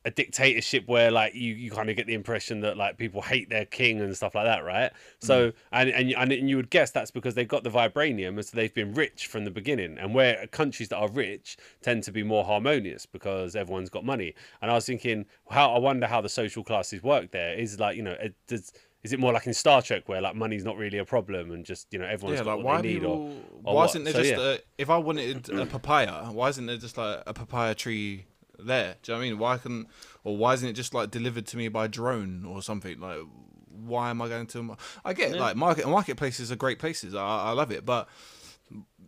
a dictatorship where like you, you kind of get the impression that like people hate their king and stuff like that right so mm. and, and you- and you would guess that's because they've got the vibranium and so they've been rich from the beginning and where countries that are rich tend to be more harmonious because everyone's got money and i was thinking how i wonder how the social classes work there is like you know it, does is it more like in Star Trek where like money's not really a problem and just you know everyone's Yeah, got like what why they need people? or, or why what? isn't there So, just yeah. a, if I wanted a papaya? Why isn't there just like a papaya tree there? Do you know what I mean? Why can or why isn't it just like delivered to me by drone or something? Like, why am I going to? I get like market marketplaces are great places. I, I love it, but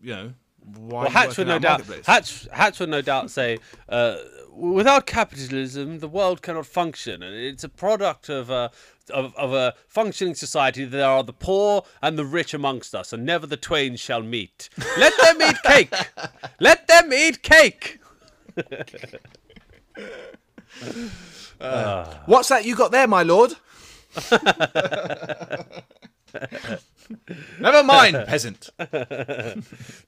you know why? Well, Hatch would no doubt? Hatch, Hatch would no doubt say, uh, without capitalism, the world cannot function, and it's a product of a of, of a functioning society. There are the poor and the rich amongst us, and never the twain shall meet. Let them eat cake. Let them eat cake. What's that you got there, my lord? Never mind, peasant.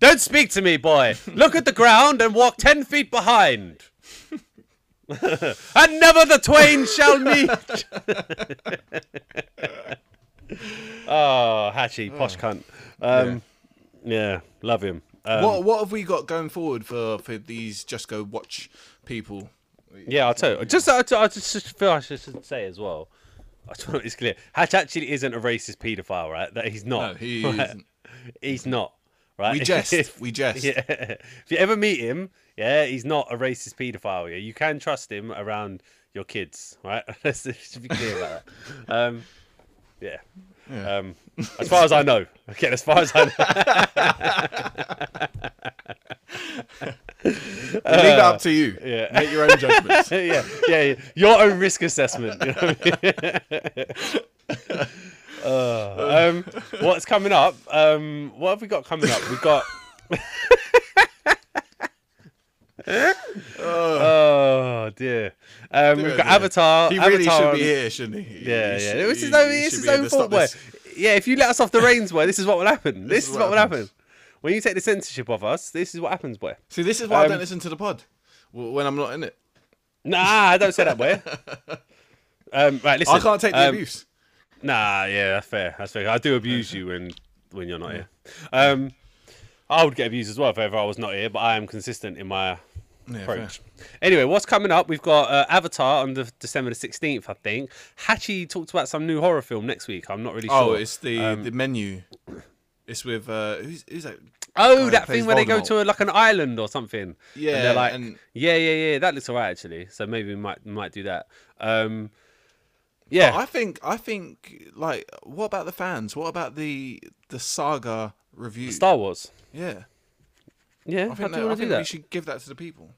Don't speak to me, boy. Look at the ground and walk ten feet behind. and never the twain shall meet. oh, Hatchie, posh cunt. Um, yeah. love him. Um, what what have we got going forward for for these just go watch people? Yeah, I'll tell you. Just, I, I just feel I should say as well. I just want to this clear. Hatch actually isn't a racist paedophile, right? That he's not. No, he right? isn't. He's not. Right? We jest. We jest. Yeah. If you ever meet him, yeah, he's not a racist paedophile. Yeah, you can trust him around your kids, right? Let's just be clear about that. Um, yeah. Yeah. Um, as far as I know. Okay, as far as I know. Leave it up to you. Yeah. Make your own judgments. yeah, yeah, yeah, your own risk assessment. You know what I mean? Uh, um, what's coming up? Um, what have we got coming up? We've got. oh dear. Um, we've got. Avatar. He really Avatar should on- be here, shouldn't he? Yeah, He yeah. should- This is his own, this is be his own fault, Yeah, if you let us off the reins, boy, this is what will happen. This, is what, will happen. When you take the censorship off us, this is what happens, boy. See, this is why I Um, don't listen to the pod when I'm not in it. Nah, I don't say that, boy. Um, right, listen. I can't take the um, abuse. Nah, yeah, that's fair. That's fair. I do abuse you when when you're not here. Um, I would get abused as well if ever I was not here, but I am consistent in my Yeah, fair. approach. Anyway, what's coming up? We've got uh, Avatar on the December the sixteenth, I think. Hachi talked about some new horror film next week. I'm not really sure. Oh, it's the Um, the menu. It's with uh, who's who's that? Oh, that thing where they go Voldemort. to like an island or something. Yeah, and they're like, and- yeah, yeah, yeah. That looks alright actually. So maybe we might we might do that. Um, yeah, I think I think like what about the fans? What about the the saga review? Star Wars. yeah, Yeah, I think, that, I think we should give that to the people.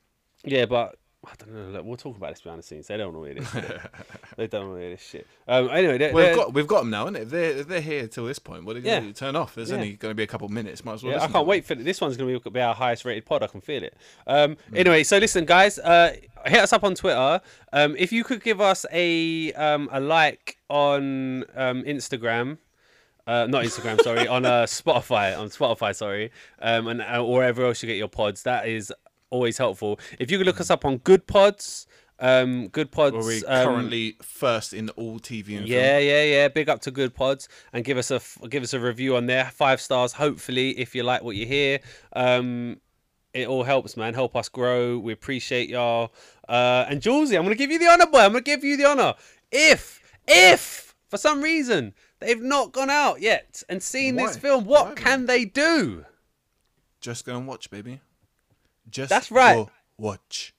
Yeah, but I don't know. Look, we'll talk about this behind the scenes. They don't want to hear this. Shit. they don't want to hear this shit. Um, anyway, they're, Well, we've got we've got them now, innit? If they're if they're here till this point, what are they Yeah. going to turn off? There's Yeah. only going to be a couple of minutes. Might as well. Yeah, I can't wait for this one's going to be our highest rated pod. I can feel it. Um, Anyway, so listen, guys, uh, hit us up on Twitter. Um, if you could give us a um, a like on um, Instagram. Uh, not Instagram, sorry, on uh, Spotify, on Spotify, sorry, um, and uh, wherever else you get your pods. That is always helpful. If you could look us up on Good Pods, um, Good Pods, Where we um, currently first in all TV and yeah, yeah, yeah. Big up to Good Pods and give us a give us a review on there. Five stars, hopefully, if you like what you hear. Um, it all helps, man. Help us grow. We appreciate y'all. Uh, and Julesy, I'm gonna give you the honor, boy. I'm gonna give you the honor. If, if for some reason they've not gone out yet and seen this film, what Why, can they do? Just go and watch, baby. Just That's right. watch.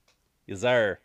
Yes, sir.